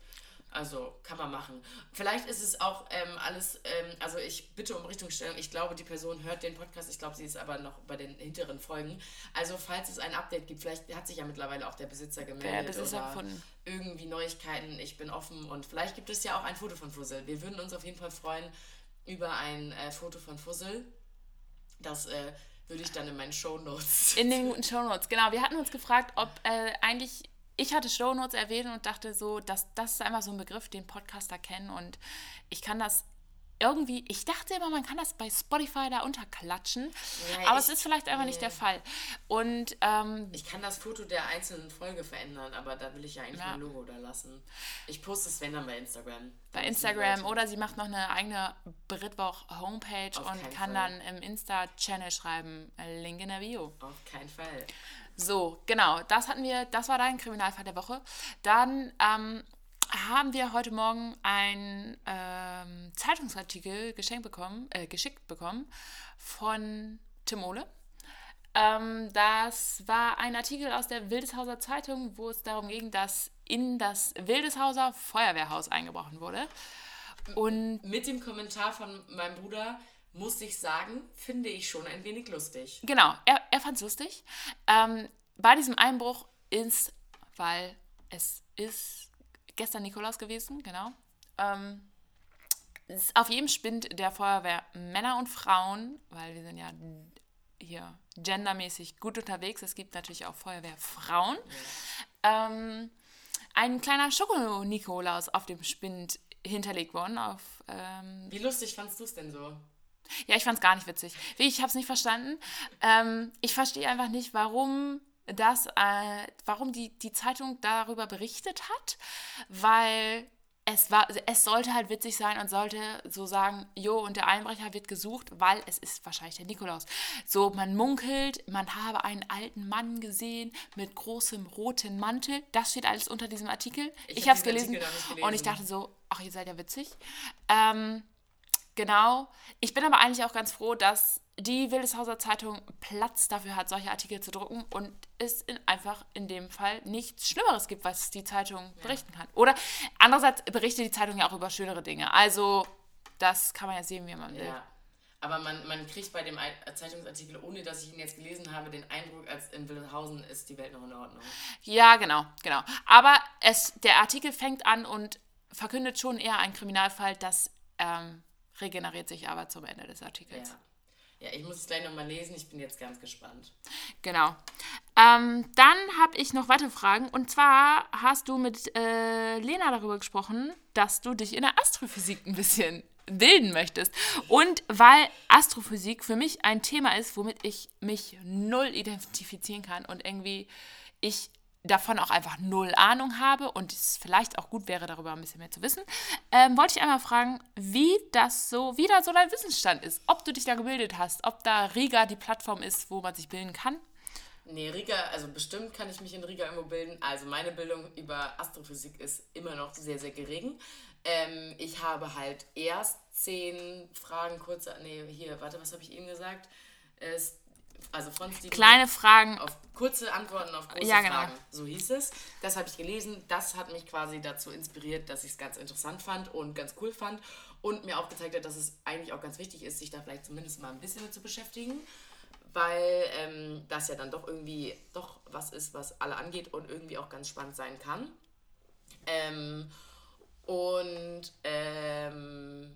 Also kann man machen. Vielleicht ist es auch ähm, alles, ähm, also ich bitte um Richtungsstellung. Ich glaube, die Person hört den Podcast. Ich glaube, sie ist aber noch bei den hinteren Folgen. Also falls es ein Update gibt, vielleicht hat sich ja mittlerweile auch der Besitzer gemeldet Besitzer oder gefunden. irgendwie Neuigkeiten. Ich bin offen und vielleicht gibt es ja auch ein Foto von Fussel. Wir würden uns auf jeden Fall freuen über ein äh, Foto von Fussel. Das äh, würde ich dann in meinen Show Notes. In den <laughs> guten Shownotes, genau. Wir hatten uns gefragt, ob äh, eigentlich, ich hatte Shownotes erwähnt und dachte so, dass das ist einfach so ein Begriff, den Podcaster kennen und ich kann das irgendwie, ich dachte immer, man kann das bei Spotify da unterklatschen, Ja, aber ich- es ist vielleicht einfach nicht der Fall. Und ähm, Ich kann das Foto der einzelnen Folge verändern, aber da will ich ja eigentlich Ja. ein Logo da lassen. Ich poste es, wenn dann bei Instagram. bei Instagram oder sie macht noch eine eigene Britwoch Homepage Auf und kann Fall. dann im Insta-Channel schreiben, äh, Link in der Bio. Auf keinen Fall. So, genau, das hatten wir, das war dein Kriminalfall der Woche. Dann ähm, haben wir heute Morgen einen ähm, Zeitungsartikel geschenkt bekommen, äh, geschickt bekommen von Tim Ole. Ähm, das war ein Artikel aus der Wildeshauser Zeitung, wo es darum ging, dass in das Wildeshauser Feuerwehrhaus eingebrochen wurde. Und Mit dem Kommentar von meinem Bruder muss ich sagen, finde ich schon ein wenig lustig. Genau, er, er fand es lustig. Ähm, bei diesem Einbruch ist, weil es ist gestern Nikolaus gewesen, genau. Ähm, auf jedem Spind der Feuerwehr Männer und Frauen, weil wir sind ja hier gendermäßig gut unterwegs. Es gibt natürlich auch Feuerwehrfrauen. Ähm, ein kleiner Schoko-Nikolaus auf dem Spind hinterlegt worden auf ähm, Wie lustig fandst du es denn so? Ja, ich fand es gar nicht witzig. Ich habe es nicht verstanden. Ähm, ich verstehe einfach nicht, warum das, äh, warum die, die Zeitung darüber berichtet hat, weil es war, es sollte halt witzig sein und sollte so sagen, jo, und der Einbrecher wird gesucht, weil es ist wahrscheinlich der Nikolaus. So, man munkelt, man habe einen alten Mann gesehen mit großem roten Mantel. Das steht alles unter diesem Artikel. Ich Ich, hab habe es gelesen, nicht und ich gelesen. dachte so, ach, ihr seid ja witzig. Ähm, Genau. Ich bin aber eigentlich auch ganz froh, dass die Wildeshauser Zeitung Platz dafür hat, solche Artikel zu drucken und es in, einfach in dem Fall nichts Schlimmeres gibt, was die Zeitung berichten kann. Oder andererseits berichtet die Zeitung ja auch über schönere Dinge. Also das kann man ja sehen, wie man will. Ja. Aber man, man kriegt bei dem Ei- Zeitungsartikel, ohne dass ich ihn jetzt gelesen habe, den Eindruck, als in Wildhausen ist die Welt noch in Ordnung. Ja, genau, genau. Aber es, der Artikel fängt an und verkündet schon eher einen Kriminalfall, das ähm, regeneriert sich aber zum Ende des Artikels. Ja. ja, ich muss es gleich nochmal lesen. Ich bin jetzt ganz gespannt. Genau. Ähm, dann habe ich noch weitere Fragen. Und zwar hast du mit äh, Lena darüber gesprochen, dass du dich in der Astrophysik ein bisschen bilden möchtest. Und weil Astrophysik für mich ein Thema ist, womit ich mich null identifizieren kann und irgendwie ich davon auch einfach null Ahnung habe und es vielleicht auch gut wäre, darüber ein bisschen mehr zu wissen, ähm, wollte ich einmal fragen, wie das so, wie da so dein Wissensstand ist. Ob du dich da gebildet hast, ob da Riga die Plattform ist, wo man sich bilden kann. Nee, Riga, also bestimmt kann ich mich in Riga irgendwo bilden. Also meine Bildung über Astrophysik ist immer noch sehr, sehr gering. Ähm, ich habe halt erst zehn Fragen kurz, nee, hier, warte, was habe ich eben gesagt? Es, also von Stephen Kleine Fragen. auf kurze Antworten auf große Ja, genau. Fragen. So hieß es. Das habe ich gelesen. Das hat mich quasi dazu inspiriert, dass ich es ganz interessant fand und ganz cool fand und mir auch gezeigt hat, dass es eigentlich auch ganz wichtig ist, sich da vielleicht zumindest mal ein bisschen mit zu beschäftigen, weil ähm, das ja dann doch irgendwie doch was ist, was alle angeht und irgendwie auch ganz spannend sein kann. Ähm, und ähm,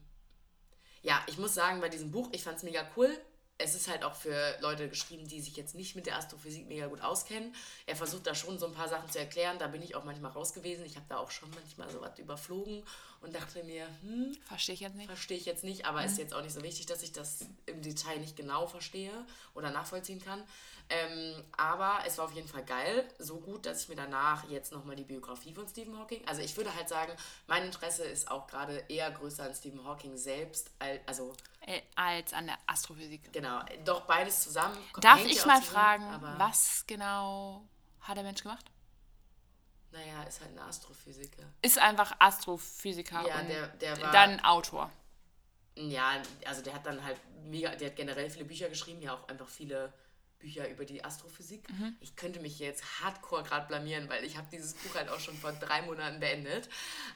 ja, ich muss sagen, bei diesem Buch, ich fand es mega cool. Es ist halt auch für Leute geschrieben, die sich jetzt nicht mit der Astrophysik mega gut auskennen. Er versucht da schon so ein paar Sachen zu erklären. Da bin ich auch manchmal raus gewesen. Ich habe da auch schon manchmal so was überflogen und dachte mir, hm, Verstehe ich jetzt nicht. verstehe ich jetzt nicht, aber ist jetzt auch nicht so wichtig, dass ich das im Detail nicht genau verstehe oder nachvollziehen kann. Ähm, aber es war auf jeden Fall geil, so gut, dass ich mir danach jetzt nochmal die Biografie von Stephen Hawking, also ich würde halt sagen, mein Interesse ist auch gerade eher größer an Stephen Hawking selbst, al- also Äh, als an der Astrophysik. genau, doch beides zusammen. Darf ich mal zusammen, fragen, was genau hat der Mensch gemacht? Naja, ist halt ein Astrophysiker. Ist einfach Astrophysiker Ja, und der- der war- dann Autor. Ja, also der hat dann halt mega, der hat generell viele Bücher geschrieben, ja auch einfach viele Bücher über die Astrophysik. Ich könnte mich jetzt hardcore gerade blamieren, weil ich habe dieses Buch halt auch schon vor drei Monaten beendet.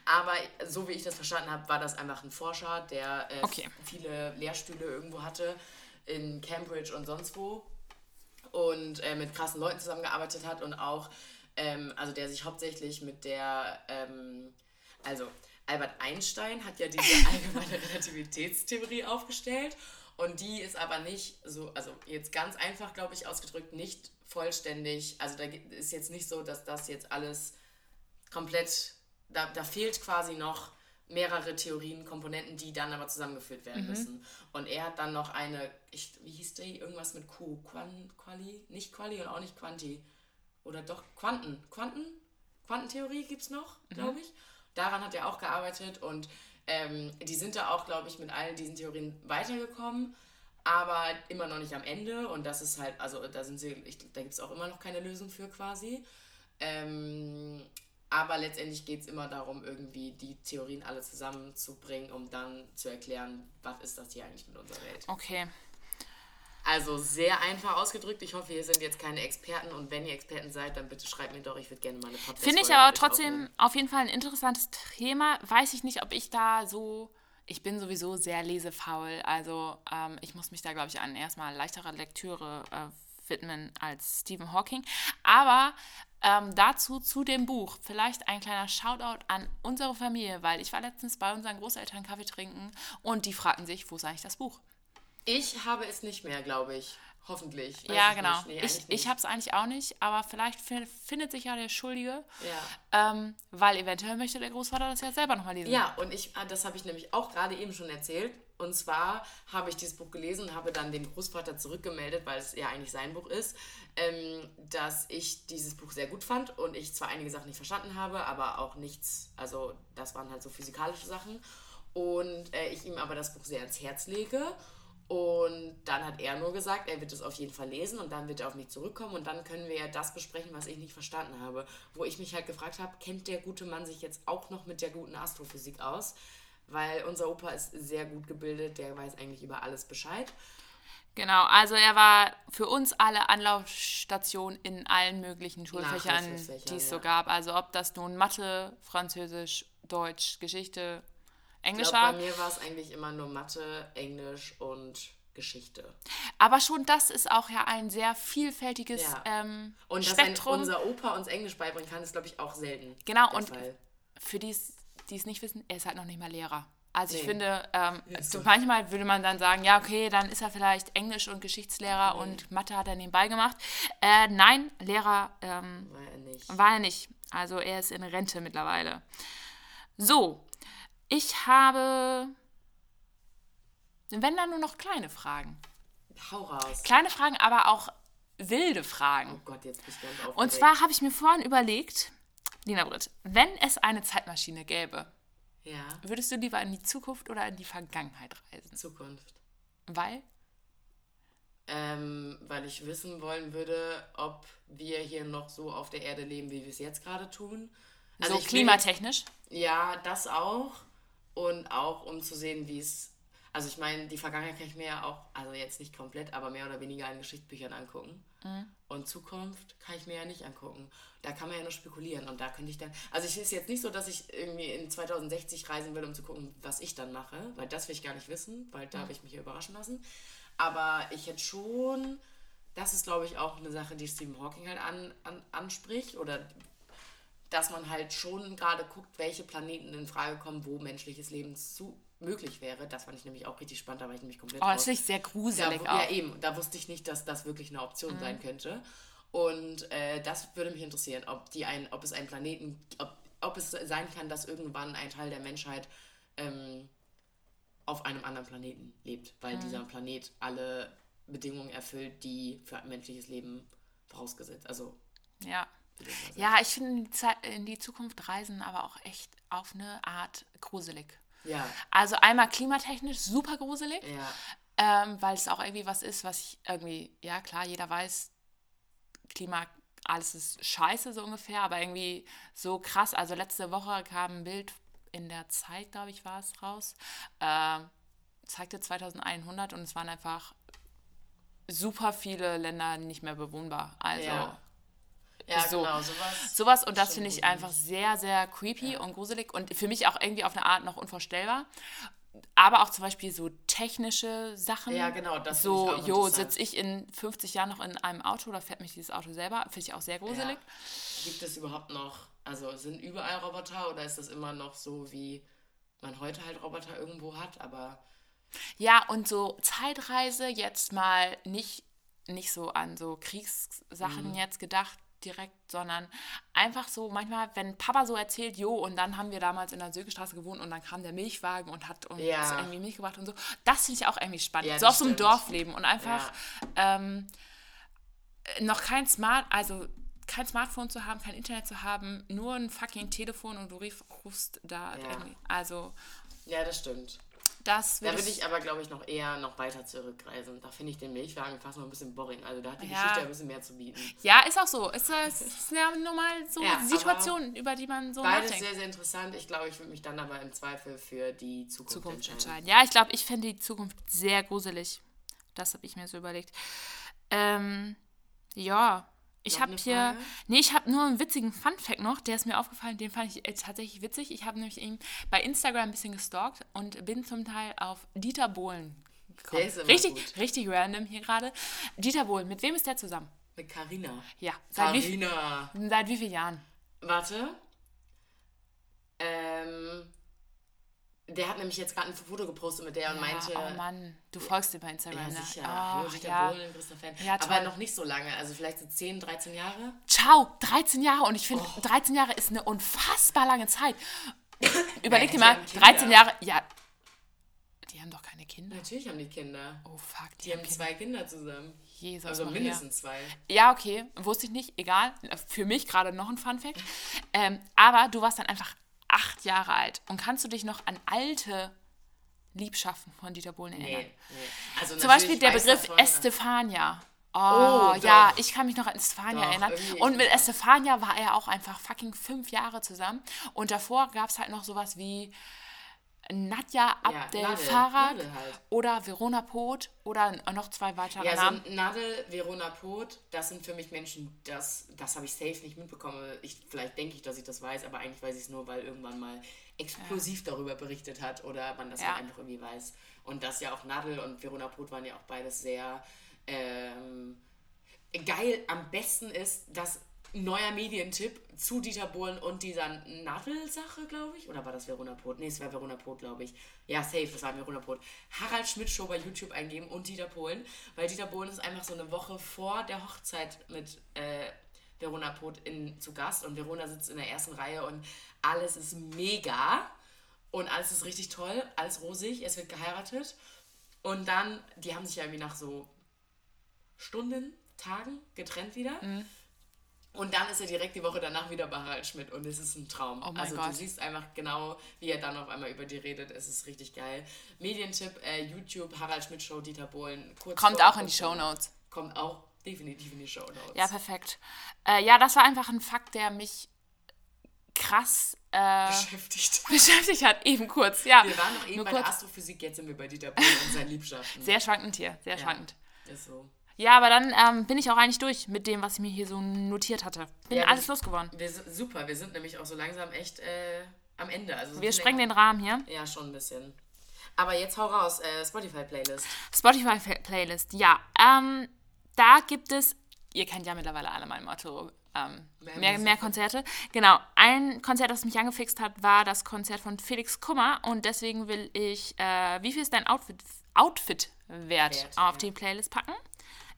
Aber so wie ich das verstanden habe, war das einfach ein Forscher, der äh, Okay. viele Lehrstühle irgendwo hatte in Cambridge und sonst wo und äh, mit krassen Leuten zusammengearbeitet hat und auch, ähm, also der sich hauptsächlich mit der, ähm, also Albert Einstein hat ja diese <laughs> allgemeine Relativitätstheorie aufgestellt und die ist aber nicht so, also jetzt ganz einfach, glaube ich, ausgedrückt, nicht vollständig, also da ist jetzt nicht so, dass das jetzt alles komplett, da, da fehlt quasi noch mehrere Theorien, Komponenten, die dann aber zusammengeführt werden müssen. Und er hat dann noch eine, ich, wie hieß die, irgendwas mit Q, Quan, Quali, nicht Quali und auch nicht Quanti. Oder doch Quanten, Quanten? Quantentheorie gibt es noch, glaube ich. Daran hat er auch gearbeitet und ähm, die sind da auch, glaube ich, mit all diesen Theorien weitergekommen, aber immer noch nicht am Ende. Und das ist halt, also da sind sie, ich, da gibt es auch immer noch keine Lösung für quasi. Ähm, aber letztendlich geht es immer darum, irgendwie die Theorien alle zusammenzubringen, um dann zu erklären, was ist das hier eigentlich mit unserer Welt. Okay. Also sehr einfach ausgedrückt. Ich hoffe, ihr sind jetzt keine Experten und wenn ihr Experten seid, dann bitte schreibt mir doch. Ich würde gerne mal eine podcast Finde ich aber trotzdem auf jeden Fall ein interessantes Thema. Weiß ich nicht, ob ich da so. Ich bin sowieso sehr lesefaul. Also ähm, ich muss mich da, glaube ich, an erstmal leichtere Lektüre äh, widmen als Stephen Hawking. Aber ähm, dazu zu dem Buch vielleicht ein kleiner Shoutout an unsere Familie, weil ich war letztens bei unseren Großeltern Kaffee trinken und die fragten sich, wo ist eigentlich das Buch? Ich habe es nicht mehr, glaube ich. Hoffentlich. Weiß Ja, ich genau. Nee, ich ich habe es eigentlich auch nicht, aber vielleicht fin- findet sich ja der Schuldige, Ja. ähm, weil eventuell möchte der Großvater das ja selber nochmal lesen. Ja, und ich, ah, das habe ich nämlich auch gerade eben schon erzählt. Und zwar habe ich dieses Buch gelesen und habe dann dem Großvater zurückgemeldet, weil es ja eigentlich sein Buch ist, ähm, dass ich dieses Buch sehr gut fand und ich zwar einige Sachen nicht verstanden habe, aber auch nichts, also das waren halt so physikalische Sachen. Und äh, ich ihm aber das Buch sehr ans Herz lege. Und dann hat er nur gesagt, er wird es auf jeden Fall lesen und dann wird er auf mich zurückkommen und dann können wir ja das besprechen, was ich nicht verstanden habe. Wo ich mich halt gefragt habe, kennt der gute Mann sich jetzt auch noch mit der guten Astrophysik aus? Weil unser Opa ist sehr gut gebildet, der weiß eigentlich über alles Bescheid. Genau, also er war für uns alle Anlaufstation in allen möglichen Schulfächern, die es so ja. gab. Also ob das nun Mathe, Französisch, Deutsch, Geschichte, Ich Englisch glaube, war. bei mir war es eigentlich immer nur Mathe, Englisch und Geschichte. Aber schon das ist auch ja ein sehr vielfältiges Ja. ähm, Und dass ein, Spektrum. unser Opa uns Englisch beibringen kann, ist, glaube ich, auch selten. Genau, und Fall. für die die es nicht wissen, er ist halt noch nicht mal Lehrer. Also ich Nee. finde, ähm, so manchmal würde man dann sagen, ja, okay, dann ist er vielleicht Englisch- und Geschichtslehrer und Mathe hat er nebenbei gemacht. Äh, nein, Lehrer ähm, War er nicht. war er nicht. Also er ist in Rente mittlerweile. So, ich habe, wenn dann nur noch kleine Fragen. Hau raus. Kleine Fragen, aber auch wilde Oh Fragen. Gott, jetzt bin ich ganz aufgeregt. Und zwar habe ich mir vorhin überlegt, Lina Britt, wenn es eine Zeitmaschine gäbe, Ja, würdest du lieber in die Zukunft oder in die Vergangenheit reisen? Zukunft. Weil? Ähm, weil ich wissen wollen würde, ob wir hier noch so auf der Erde leben, wie wir es jetzt gerade tun. Also so ich will- klimatechnisch? Ja, das auch. Und auch um zu sehen, wie es. Also ich meine, die Vergangenheit kann ich mir ja auch, also jetzt nicht komplett, aber mehr oder weniger in Geschichtsbüchern angucken. Und Zukunft kann ich mir ja nicht angucken. Da kann man ja nur spekulieren. Und da könnte ich dann. Also es ist jetzt nicht so, dass ich irgendwie in 2060 reisen will, um zu gucken, was ich dann mache. Weil das will ich gar nicht wissen, weil da habe ich mich ja überraschen lassen. Aber ich hätte schon. Das ist, glaube ich, auch eine Sache, die Stephen Hawking halt an, an, anspricht. Oder dass man halt schon gerade guckt, welche Planeten in Frage kommen, wo menschliches Leben zu möglich wäre. Das fand ich nämlich auch richtig spannend, da war ich nämlich komplett Oh, das ich sehr da, gruselig wu- auch. Ja, eben, da wusste ich nicht, dass das wirklich eine Option sein könnte. Und äh, das würde mich interessieren, ob, die ein, ob es einen Planeten, ob, ob es sein kann, dass irgendwann ein Teil der Menschheit ähm, auf einem anderen Planeten lebt, weil dieser Planet alle Bedingungen erfüllt, die für ein menschliches Leben vorausgesetzt, also Ja. Ja, ich finde in die Zukunft reisen aber auch echt auf eine Art gruselig. Ja, Also einmal klimatechnisch super gruselig, ja. ähm, weil es auch irgendwie was ist, was ich irgendwie, ja klar, jeder weiß, Klima, alles ist scheiße so ungefähr, aber irgendwie so krass. Also letzte Woche kam ein Bild in der Zeit, glaube ich, war es raus, ähm, zeigte 2100 und es waren einfach super viele Länder nicht mehr bewohnbar. Also Ja. Ja, So. genau, sowas. sowas und das finde ich einfach sehr, sehr creepy und gruselig und für mich auch irgendwie auf eine Art noch unvorstellbar. Aber auch zum Beispiel so technische Sachen. Ja, genau, das So, jo, sitze ich in 50 Jahren noch in einem Auto oder fährt mich dieses Auto selber? Finde ich auch sehr gruselig. Gibt es überhaupt noch, also sind überall Roboter oder ist das immer noch so, wie man heute halt Roboter irgendwo hat, aber Ja, und so Zeitreise jetzt mal nicht, nicht so an so Kriegssachen Mhm. jetzt gedacht direkt, sondern einfach so manchmal, wenn Papa so erzählt, jo, und dann haben wir damals in der Sögestraße gewohnt und dann kam der Milchwagen und hat uns Ja. irgendwie Milch gebracht und so. Das finde ich auch irgendwie spannend. Ja, so auf so einem. Dorfleben und einfach ähm, noch kein Smart, also kein Smartphone zu haben, kein Internet zu haben, nur ein fucking Telefon und du rief, rufst da Ja. irgendwie. Also ja, das stimmt. Das Da würde ich aber, glaube ich, noch eher noch weiter zurückreisen. Da finde ich den Milchwagen fast noch ein bisschen boring. Also da hat die Ja. Geschichte ein bisschen mehr zu bieten. Ja, ist auch so. Ist, es <laughs> ist ja nur mal so Ja, Situationen, über die man so Beides nachdenkt. sehr, sehr interessant. Ich glaube, ich würde mich dann aber im Zweifel für die Zukunft, Zukunft entscheiden. entscheiden. Ja, ich glaube, ich finde die Zukunft sehr gruselig. Das habe ich mir so überlegt. Ähm, ja, ich habe hier. Nee, ich habe nur einen witzigen Fun-Fact noch, der ist mir aufgefallen, den fand ich äh, tatsächlich witzig. Ich habe nämlich ihn bei Instagram ein bisschen gestalkt und bin zum Teil auf Dieter Bohlen gekommen. Richtig, gut. richtig random hier gerade. Dieter Bohlen, mit wem ist der zusammen? Mit Carina. Ja, seit wie, Carina. seit wie vielen Jahren? Warte. Ähm, der hat nämlich jetzt gerade ein Foto gepostet mit der und meinte. oh Mann, du folgst dir bei Instagram, Ja, ne? sicher. Oh, Oh, ja. Bohlen, größter Fan. Ja, Aber noch nicht so lange, also vielleicht so 10, 13 Jahre. Ciao, 13 Jahre und ich finde, Oh. 13 Jahre ist eine unfassbar lange Zeit. <coughs> Überleg dir mal, haben Kinder. 13 Jahre, ja. Die haben doch keine Kinder. Natürlich haben die Kinder. Oh fuck, die, Die haben haben Kinder. zwei Kinder zusammen. Jesus Also Maria. mindestens zwei. Ja, okay, wusste ich nicht, egal. Für mich gerade noch ein Fun Fact. Ähm, aber du warst dann einfach acht Jahre alt und kannst du dich noch an alte Liebschaften von Dieter Bohlen erinnern? Nee, nee. Also Zum Beispiel der Begriff davon, äh, Estefania. Oh, Oh, ja, ich kann mich noch an Estefania Doch, erinnern. Und mit. Estefania war er auch einfach fucking fünf Jahre zusammen. Und davor gab es halt noch sowas wie Nadja Abdel Nadel, Farag Nadel halt. oder Verona Pot oder noch zwei weitere Ja, Namen. Nadel, Verona Pot, das sind für mich Menschen, das, das habe ich safe nicht mitbekommen. Ich, vielleicht denke ich, dass ich das weiß, aber eigentlich weiß ich es nur, weil irgendwann mal explosiv darüber berichtet hat oder man das Ja. halt einfach irgendwie weiß. Und dass ja auch Nadel und Verona Pot waren ja auch beides sehr ähm, geil. Am besten ist, dass neuer Medientipp zu Dieter Bohlen und dieser Nadel-Sache, glaube ich. Oder war das Verona Pot? Nee, es war Verona Pot, glaube ich. Ja, safe, das war Verona Pot. Harald Schmidt Show bei YouTube eingeben und Dieter Bohlen. Weil Dieter Bohlen ist einfach so eine Woche vor der Hochzeit mit äh, Verona Pot in, zu Gast. Und Verona sitzt in der ersten Reihe und alles ist mega. Und alles ist richtig toll, alles rosig. Es wird geheiratet. Und dann, die haben sich ja irgendwie nach so Stunden, Tagen getrennt wieder. Mhm. Und dann ist er direkt die Woche danach wieder bei Harald Schmidt und es ist ein Traum. Oh also Gott. du siehst einfach genau, wie er dann auf einmal über die redet. Es ist richtig geil. Medientipp, äh, YouTube, Harald Schmidt Show, Dieter Bohlen. Kurz Kommt auch in die Shownotes. Kommt auch definitiv in die Show Notes. Ja, perfekt. Äh, ja, das war einfach ein Fakt, der mich krass äh, beschäftigt. beschäftigt hat. Eben kurz, ja. Wir waren noch eben Nur bei kurz. der Astrophysik, jetzt sind wir bei Dieter Bohlen und seinen Liebschaften. Sehr schwankend hier, sehr ja, schwankend. Ist so. Ja, aber dann ähm, bin ich auch eigentlich durch mit dem, was ich mir hier so notiert hatte. Bin Ja, alles wir- losgeworden. Wir sind, super, wir sind nämlich auch so langsam echt äh, am Ende. Also Wir sprengen den Rahmen hier. Ja, schon ein bisschen. Aber jetzt hau raus, äh, Spotify-Playlist. Spotify-Playlist, ja. Ähm, da gibt es, ihr kennt ja mittlerweile alle mein Motto, ähm, Mehr mehr Konzerte. Genau, ein Konzert, das mich angefixt hat, war das Konzert von Felix Kummer und deswegen will ich, äh, wie viel ist dein Outfit, Outfit wert, Wert, auf ja. die Playlist packen?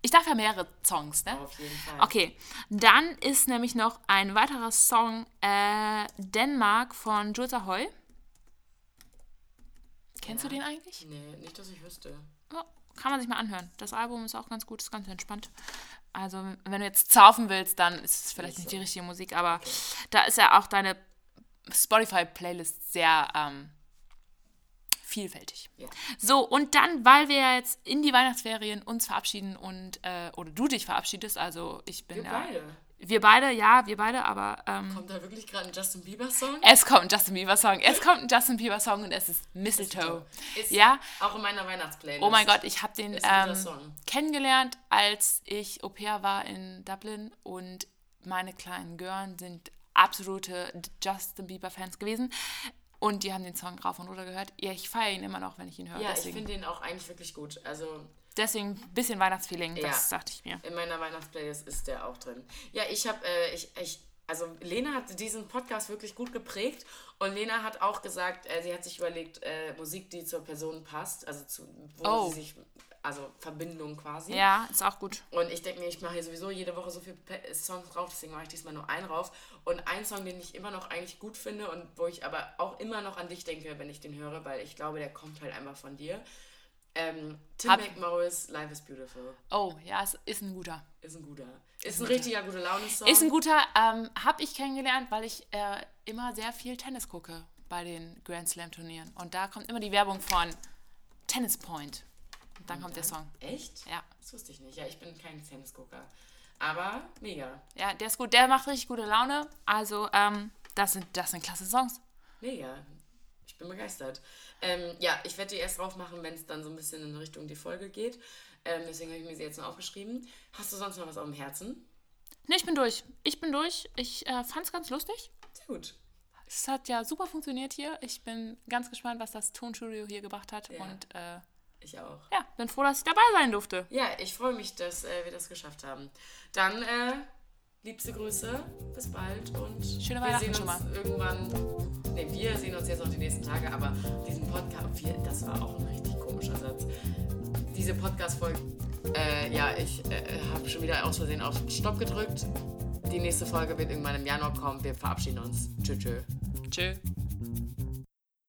Ich darf ja mehrere Songs, ne? Auf jeden Fall. Okay, dann ist nämlich noch ein weiterer Song, äh, Denmark von Jules Ahoy. Kennst du Ja. den eigentlich? Nee, nicht, dass ich wüsste. Ja, kann man sich mal anhören. Das Album ist auch ganz gut, ist ganz entspannt. Also, wenn du jetzt zaufen willst, dann ist es vielleicht nicht die richtige Musik, aber da ist ja auch deine Spotify-Playlist sehr ähm, vielfältig. Ja. So, und dann, weil wir ja jetzt in die Weihnachtsferien uns verabschieden und, äh, oder du dich verabschiedest, also ich bin Wir ja. beide. Wir beide, ja, wir beide, aber ähm, Kommt da wirklich gerade ein Justin Bieber-Song? es kommt ein Justin Bieber-Song. Es kommt ein Justin Bieber-Song und es ist Mistletoe. Ist Ja, Auch in meiner Weihnachtsplaylist. Oh mein Gott, ich habe den ähm, kennengelernt, als ich Au pair war in Dublin und meine kleinen Gören sind absolute Justin Bieber-Fans gewesen. Und die haben den Song rauf und runter gehört. Ja, ich feiere ihn immer noch, wenn ich ihn höre. Ja, ich deswegen finde den auch eigentlich wirklich gut. Also deswegen ein bisschen Weihnachtsfeeling, Ja. das dachte ich mir. in meiner Weihnachtsplaylist ist der auch drin. Ja, ich habe, äh, ich, ich, also Lena hat diesen Podcast wirklich gut geprägt und Lena hat auch gesagt, äh, sie hat sich überlegt, äh, Musik, die zur Person passt, also zu, wo Oh. sie sich, also Verbindung quasi. Ja, ist auch gut. Und ich denke mir, ich mache hier sowieso jede Woche so viele Pe- Songs drauf, deswegen mache ich diesmal nur einen rauf. Und ein Song, den ich immer noch eigentlich gut finde und wo ich aber auch immer noch an dich denke, wenn ich den höre, weil ich glaube, der kommt halt einfach von dir. Ähm, Tim Hab- McMorris, Life is Beautiful. Oh, ja, es ist ein guter. Ist ein guter. Ist ein richtiger gute Laune-Song. Ist ein guter, ähm, habe ich kennengelernt, weil ich äh, immer sehr viel Tennis gucke bei den Grand Slam Turnieren. Und da kommt immer die Werbung von Tennis Point. Dann kommt der Song. Echt? Ja. Das wusste ich nicht. Ja, ich bin kein Tennisgucker. Aber mega. Ja, der ist gut. Der macht richtig gute Laune. Also, ähm, das sind, das sind klasse Songs. Mega. Ich bin begeistert. Ähm, ja, ich werde die erst drauf machen, wenn es dann so ein bisschen in Richtung die Folge geht. Ähm, deswegen habe ich mir sie jetzt noch aufgeschrieben. Hast du sonst noch was auf dem Herzen? Ne, ich bin durch. Ich bin durch. Ich äh, fand's ganz lustig. Sehr gut. Es hat ja super funktioniert hier. Ich bin ganz gespannt, was das Tonstudio hier gebracht hat. Ja. Und äh, Ich auch. ja, bin froh, dass ich dabei sein durfte. Ja, ich freue mich, dass äh, wir das geschafft haben. Dann, äh, liebste Grüße, bis bald und Schöne wir sehen schon uns mal. irgendwann Ne, wir sehen uns jetzt noch die nächsten Tage, aber diesen Podcast, wir, das war auch ein richtig komischer Satz. Diese Podcast-Folge, äh, ja, ich äh, habe schon wieder aus Versehen auf Stopp gedrückt. Die nächste Folge wird irgendwann im Januar kommen. Wir verabschieden uns. Tschö, tschö. Tschö.